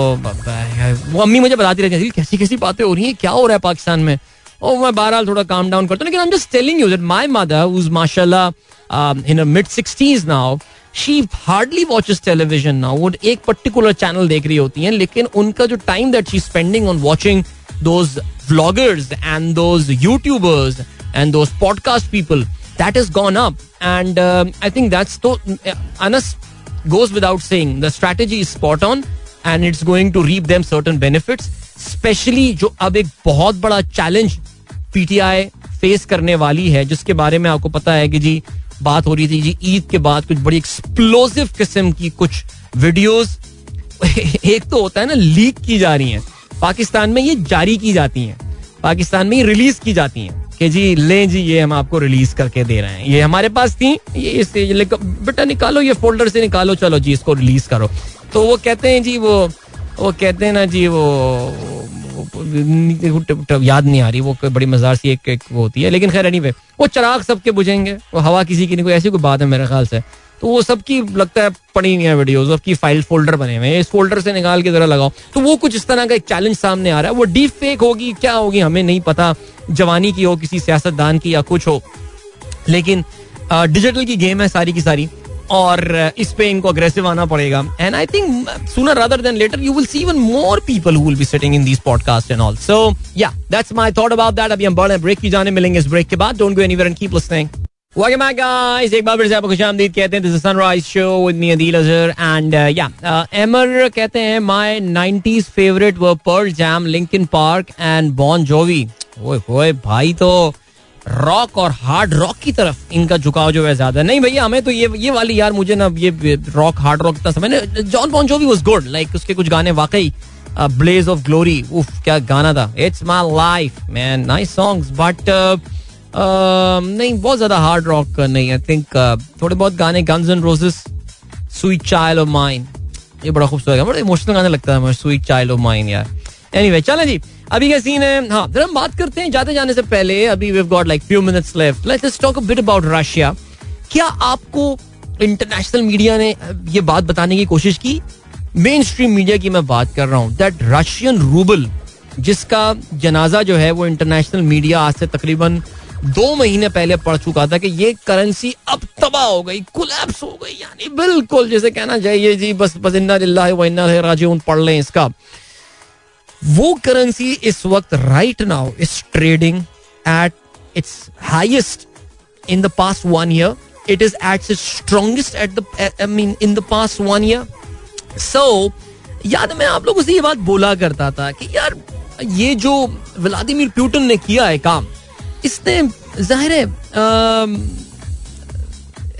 वो अम्मी मुझे बताती रहती अदिल कैसी कैसी बातें हो रही हैं? क्या हो रहा है पाकिस्तान में? और मैं बहरहाल थोड़ा काम डाउन करता हूँ लेकिन I am just telling you that mother who's माशाल्लाह in mid 60s now she hardly watches television now वो एक पर्टिकुलर चैनल देख रही होती हैं लेकिन उनका जो time that she spending on watching those vloggers and those YouTubers and those podcast people has gone up. And uh, i think that's to anas goes without saying the strategy is spot on and it's going to reap them certain benefits specially जो अब एक बहुत बड़ा challenge PTI face करने वाली है जिसके बारे में आपको पता है कि जी बात हो रही थी जी ईद के बाद कुछ बड़ी एक्सप्लोसिव किस्म की कुछ वीडियोस एक तो होता है ना लीक की जा रही हैं। पाकिस्तान में ये जारी की जाती हैं। पाकिस्तान में ये रिलीज़ की जाती हैं कि जी, ले जी, ये हम आपको रिलीज़ करके दे रहे हैं। ये हमारे पास थी, ये इस बेटा निकालो, ये फोल्डर से निकालो, चलो जी, इसको रिलीज़ करो। तो वो कहते हैं जी, वो वो कहते हैं ना जी, वो याद नहीं आ रही वो बड़ी मजार सी एक, एक वो होती है लेकिन खैर एनी वो चराग सबके बुझेंगे वो हवा किसी की नहीं कोई ऐसी कोई बात है मेरे ख्याल से तो वो सबकी लगता है पड़ी नहीं है वीडियोस सबकी फ़ाइल फोल्डर बने हुए हैं इस फोल्डर से निकाल के जरा लगाओ तो वो कुछ इस तरह का एक चैलेंज सामने आ रहा है वो डीप फेक होगी क्या होगी हमें नहीं पता जवानी की हो किसी सियासतदान की या कुछ हो लेकिन डिजिटल की गेम है सारी की सारी और इस पे इनको अग्रेसिव आना पड़ेगा। And I think sooner rather than later you will see even more people who will be sitting in these podcast and all so yeah that's my thought about that अभी हम बड़े ब्रेक की जाने मिलेंगे इस break के बाद। Don't go anywhere and keep listening Welcome back, guys. एक बार फिर से आपको खुशामदीद कहते हैं। This is sunrise show with me Adeel Azhar and yeah Amer कहते हैं my 90s favourite were Pearl Jam Linkin Park and Bon Jovi ओए ओए भाई तो रॉक और हार्ड रॉक की तरफ़ इनका झुकाव जो है ज़्यादा नहीं भैया, हमें तो ये ये वाली यार मुझे ना ये रॉक हार्ड रॉक इतना समय John Bon जोवी was good like उसके कुछ गाने वाकई ब्लेज ऑफ़ ग्लोरी उफ, क्या गाना था। It's my life man nice songs but नहीं, बहुत ज़्यादा हार्ड रॉक नहीं आई थिंक थोड़े बहुत गाने Guns and Roses sweet child of mine ये बड़ा खूबसूरत बड़ा इमोशनल गाने लगता है स्वीट चाइल्ड ऑफ़ माइन यार। एनीवे चलें जी। अभी क्या सीन है। हाँ जरा हम बात करते हैं जाते जाने से पहले, अभी we got like few minutes left let's talk a bit about Russia क्या आपको इंटरनेशनल मीडिया ने ये बात बताने की कोशिश की? मेन स्ट्रीम मीडिया की मैं बात कर रहा हूँ। दैट रशियन रूबल जिसका जनाजा जो है, वो इंटरनेशनल मीडिया आज से तकरीबन दो महीने पहले पढ़ चुका था कि ये करेंसी अब तबाह हो गई कुलैप्स हो गई, यानी बिल्कुल जैसे कहना चाहिए जी, बस बस इन्ना राज़ी पढ़ लें इसका। वो करेंसी इस वक्त right now is trading at its highest in the past one year it is at strongest at the I mean in the past one year so याद मैं आप लोगों से ये बात बोला करता था कि यार, ये जो व्लादिमीर प्यूटन ने किया है काम, इसने, ज़ाहिर है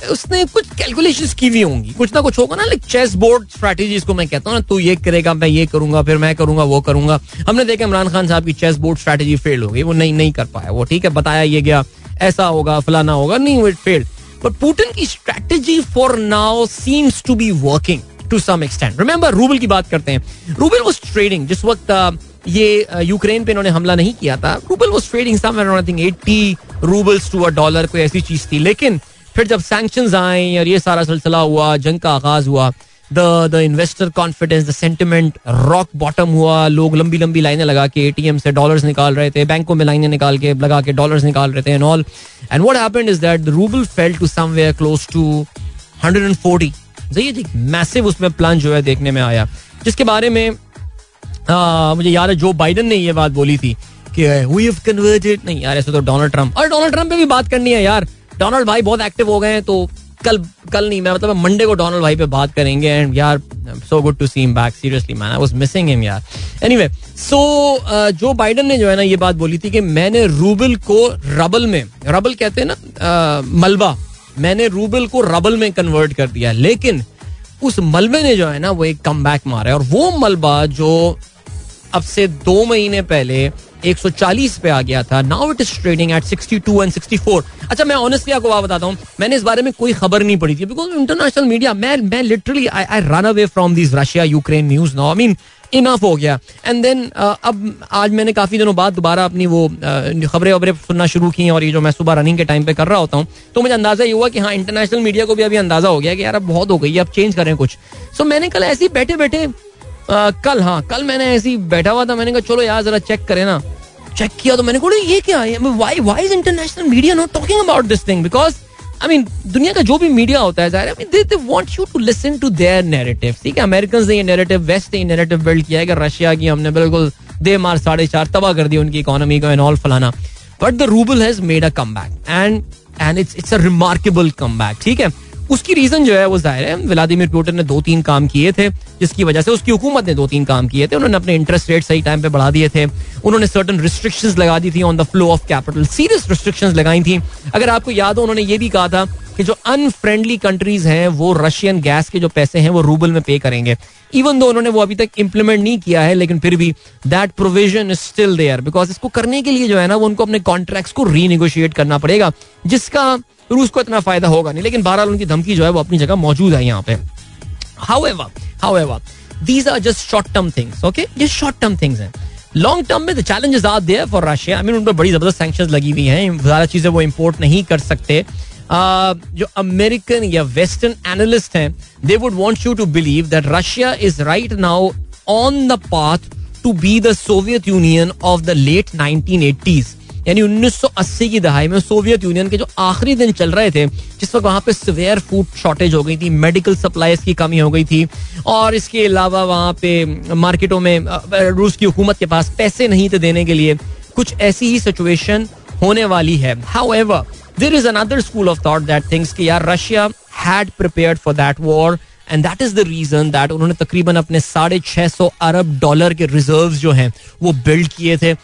उसने कुछ कैलकुलेशन की हुई होंगी। कुछ ना कुछ होगा ना लाइक चेस बोर्ड स्ट्रेटेजी को मैं कहता हूँ ना, तू ये करेगा, मैं ये करूँगा, फिर मैं करूँगा, वो करूँगा। हमने देखा इमरान खान साहब की चेस बोर्ड स्ट्रैटेजी फेल हो गई। वो नहीं नहीं कर पाया। वो ठीक है, बताया ये गया, ऐसा होगा, फलाना होगा, नहीं, वो फेल्ड बट पुटिन की strategy for now seems to be working to some extent remember rouble की बात करते हैं। रूबल वॉज़ ट्रेडिंग जिस वक्त ये यूक्रेन पे इन्होंने हमला नहीं किया था rouble was trading somewhere I think 80 roubles to a dollar कोई ऐसी चीज़ थी। लेकिन फिर जब सैंक्शन आए और ये सारा सिलसिला हुआ जंग का आगाज़ हुआ the the investor confidence the sentiment rock bottom हुआ लोग लंबी लंबी लाइनें लगा के एटीएम से डॉलर्स निकाल रहे थे बैंकों में लाइनें निकाल के लगा के डॉलर्स निकाल रहे थे and all and what happened is that the rouble fell to somewhere close to 140 सही है मैसिव उसमें प्लान जो है देखने में आया। जिसके बारे में हाँ, मुझे याद है जो बाइडन ने ये बात बोली थी कि वी हैव कन्वर्टेड नहीं यार ऐसे तो डोनाल्ड ट्रंप और डोनाल्ड ट्रंप पे भी बात करनी है यार। डोनाल्ड भाई बहुत एक्टिव हो गए हैं तो कल कल नहीं मैं मतलब मंडे को डोनाल्ड भाई पे बात करेंगे एंड यार so good to see him back seriously man I was missing him यार. एनीवे सो जो बाइडन ने जो है ना ये बात बोली थी कि मैंने रूबल को रबल में रबल कहते हैं ना uh, मलबा मैंने रूबल को रबल में कन्वर्ट कर दिया लेकिन उस मलबे ने जो है ना वो एक कम मारा है और वो मलबा जो अब से दो महीने पहले 140 पे आ गया था। Now it is trading at 62 and 64 अच्छा मैं ऑनेस्टली आपको बात बताता हूँ। मैंने इस बारे में कोई खबर नहीं पड़ी थी बिकॉज़ इंटरनेशनल मीडिया मैं मैं literally I I run away from this Russia Ukraine news now I mean enough हो गया। एंड देन uh, अब आज मैंने काफ़ी दिनों बाद दोबारा अपनी वो uh, खबरें वबरें सुनना शुरू की और ये जो मैं सुबह रनिंग के टाइम पे कर रहा होता हूँ तो मुझे अंदाज़ा ये हुआ कि हाँ इंटरनेशनल मीडिया को भी अभी अंदाज़ा हो गया कि यार अब बहुत हो गई है अब चेंज करें कुछ। सो so, मैंने कल ऐसे ही बैठे बैठे कल हाँ कल मैंने ऐसी बैठा हुआ था, मैंने कहा, चलो यार, जरा चेक करें ना। चेक किया तो मैंने बोला ये क्या है? Why why is international media not talking about this thing because I mean दुनिया का जो भी मीडिया होता है, ज़ाहिर they they want you to listen to their narrative ठीक है? अमेरिकन ने ये नैरेटिव वेस्ट ने नैरेटिव बिल्ड किया है कि रशिया की हमने बिल्कुल दे मार साढ़े चार तबाह कर दिया उनकी इकोनॉमी को एंड ऑल फलाना। But the rouble has made a comeback and and it's it's a remarkable comeback ठीक है? उसकी रीजन जो है वो ज़ाहिर है, व्लादिमिर पुटिन ने दो तीन काम किए थे, जिसकी वजह से उसकी हुकूमत ने दो तीन काम किए थे। उन्होंने अपने इंटरेस्ट रेट सही टाइम पे बढ़ा दिए थे। उन्होंने सर्टन रिस्ट्रिक्शंस लगा दी थी on the flow of capital serious restrictions लगाई थी। अगर आपको याद हो, उन्होंने ये भी कहा था कि जो अनफ्रेंडली कंट्रीज़ हैं, वो रशियन गैस के जो पैसे हैं, वो रूबल में पे करेंगे। इवन दो उन्होंने वो अभी तक इंप्लीमेंट नहीं किया है, लेकिन फिर भी that provision is still there because इसको करने के लिए जो है ना, वो उनको अपने कॉन्ट्रैक्ट्स को रीनिगोशिएट करना पड़ेगा, जिसका रूस को इतना फ़ायदा होगा नहीं। लेकिन बहरहाल उनकी धमकी जो है, वो अपनी जगह मौजूद है यहाँ पे। However however these are just short term things okay ये शॉर्ट टर्म थिंग्स हैं। लॉन्ग टर्म में challenges are there for Russia I mean उन पर बड़ी ज़बरदस्त सैंक्शंस लगी हुई हैं। ज़्यादा चीज़ें वो इंपोर्ट नहीं कर सकते। जो अमेरिकन या वेस्टर्न एनालिस्ट हैं they would want you to believe that Russia is right now on the path to be the Soviet Union of the late 1980s यानी 1980 की दहाई में सोवियत यूनियन के जो आखिरी दिन चल रहे थे, जिस वक्त वहाँ पे सवेयर फ़ूड शॉर्टेज हो गई थी मेडिकल सप्लाईज की कमी हो गई थी, और इसके अलावा वहाँ पे मार्केटों में रूस की हुकूमत के पास पैसे नहीं थे देने के लिए, कुछ ऐसी ही सिचुएशन होने वाली है। However there is another school of thought that things कि यार Russia had prepare for that war and that is the reason that उन्होंने तकरीबन अपने साढ़े छह सौ अरब डॉलर के रिज़र्व जो हैं, वो बिल्ड किए थे।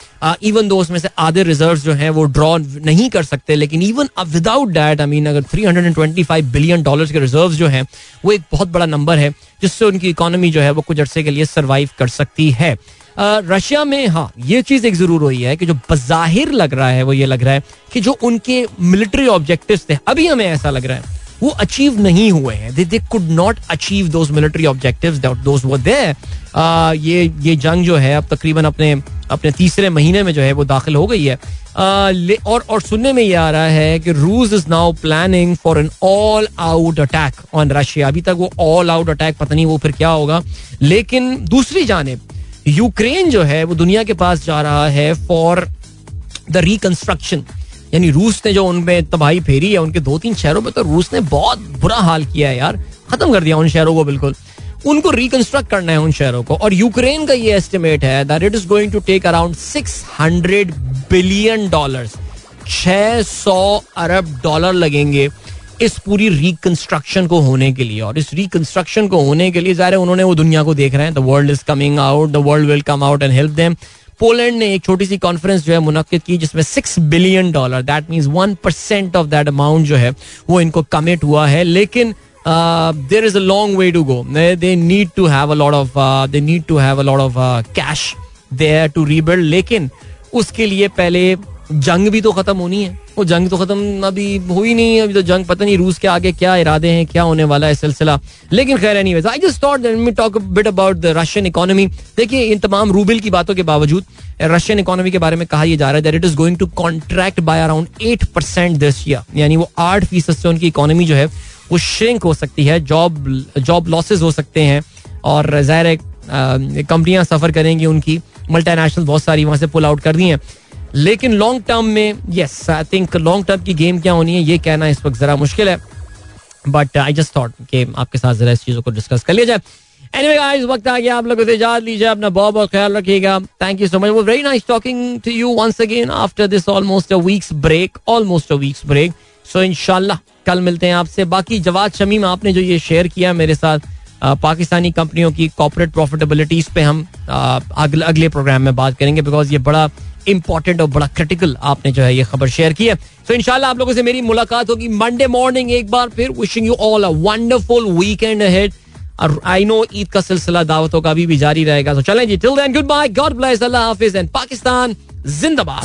इवन दो उसमें से आधे रिज़र्व जो हैं, वो ड्रॉ नहीं कर सकते, लेकिन even without that I mean अगर three hundred and twenty five billion dollar के रिज़र्व जो हैं, वो एक बहुत बड़ा नंबर है, जिससे उनकी इकोनॉमी जो है, वो कुछ अर्से के लिए सर्वाइव कर सकती है। रशिया में हाँ ये चीज़ एक ज़रूर हुई है कि जो बजाहिर लग रहा है वो ये लग रहा है कि जो उनके मिलिट्री ऑब्जेक्टिव थे अभी हमें ऐसा लग रहा है वो अचीव नहीं हुए हैं। They could not achieve those military objectives those were there ये ये जंग जो है अब तकरीबन अपने अपने तीसरे महीने में जो है वो दाखिल हो गई है। uh, और और सुनने में ये आ रहा है कि रूस is now planning for an all out attack on Russia अभी तक वो ऑल आउट अटैक पता नहीं वो फिर क्या होगा। लेकिन दूसरी जानब यूक्रेन जो है, वो दुनिया के पास जा रहा है फॉर द रिकंस्ट्रक्शन यानी रूस ने जो उनमें तबाही फेरी है, उनके दो तीन शहरों में तो रूस ने बहुत बुरा हाल किया है यार। खत्म कर दिया उन शहरों को बिल्कुल। उनको रिकंस्ट्रक्ट करना है उन शहरों को। और यूक्रेन का ये एस्टिमेट है that it is going to take around six hundred billion dollar छह सौ अरब डॉलर लगेंगे। इस पूरी रिकंस्ट्रक्शन को होने के लिए और इस रिकंस्ट्रक्शन को होने के लिए ज़ाहिर उन्होंने वो दुनिया को देख रहे हैं। The world is coming out the world will come out and help them Poland ने एक छोटी सी कॉन्फ्रेंस जो है मुनद की, जिसमें six billion dollar that mean one percent of that amount जो है, वो इनको कमिट हुआ है। लेकिन there is a long way to go they need to have a lot of they need to have a lot of cash there to rebuild लेकिन, उसके लिए पहले जंग भी तो खत्म होनी है। वो जंग तो खत्म अभी हुई नहीं अभी तो जंग पता नहीं रूस के आगे क्या इरादे हैं, क्या होने वाला है सिलसिला। लेकिन खैर any I just thought me talk bit about the Russian economy देखिए, इन तमाम रूबल की बातों के बावजूद रशियन इकोनॉमी के बारे में कहा यह जा रहा है that it is going to contract by around eight percent this year यानी वो आठ फ़ीसद से उनकी इकोनॉमी जो है, वो श्रिंक हो सकती है जॉब जॉब लॉसेज हो सकते हैं। और ज़ाहिर कंपनियाँ सफ़र करेंगी उनकी। मल्टीनेशनल बहुत सारी वहाँ से पुल आउट कर दी हैं। लेकिन लॉन्ग टर्म में yes I think long term की गेम क्या होनी है, ये कहना इस वक्त जरा मुश्किल है। बट आई जस्ट थॉट कि आपके साथ जरा इस चीज़ों को डिस्कस कर लिया जाए। एनीवे गाइस वक्त आ गया, आप लोगों से इजाज़त लीजिए, अपना बहुत बहुत ख्याल रखिएगा। थैंक यू सो मच वो very nice talking to you once again after this almost a weeks break almost a weeks break so इंशाल्लाह कल मिलते हैं आपसे। बाकी जवाद शमीम आपने जो ये शेयर किया मेरे साथ पाकिस्तानी कंपनियों की कॉपरेट प्रॉफिटेबिलिटीज पे हम अगले अगले प्रोग्राम में बात करेंगे बिकॉज़ ये बड़ा इंपॉर्टेंट और बड़ा क्रिटिकल आपने जो है ये खबर शेयर की है। सो इनशाला आप लोगों से मेरी मुलाकात होगी मंडे मॉर्निंग एक बार, फिर wishing you all a wonderful weekend head और आई नो ईद का सिलसिला दावतों का अभी भी जारी रहेगा। तो चलें जी till then goodbye God bless अल्लाह हाफिज एंड पाकिस्तान जिंदाबाद।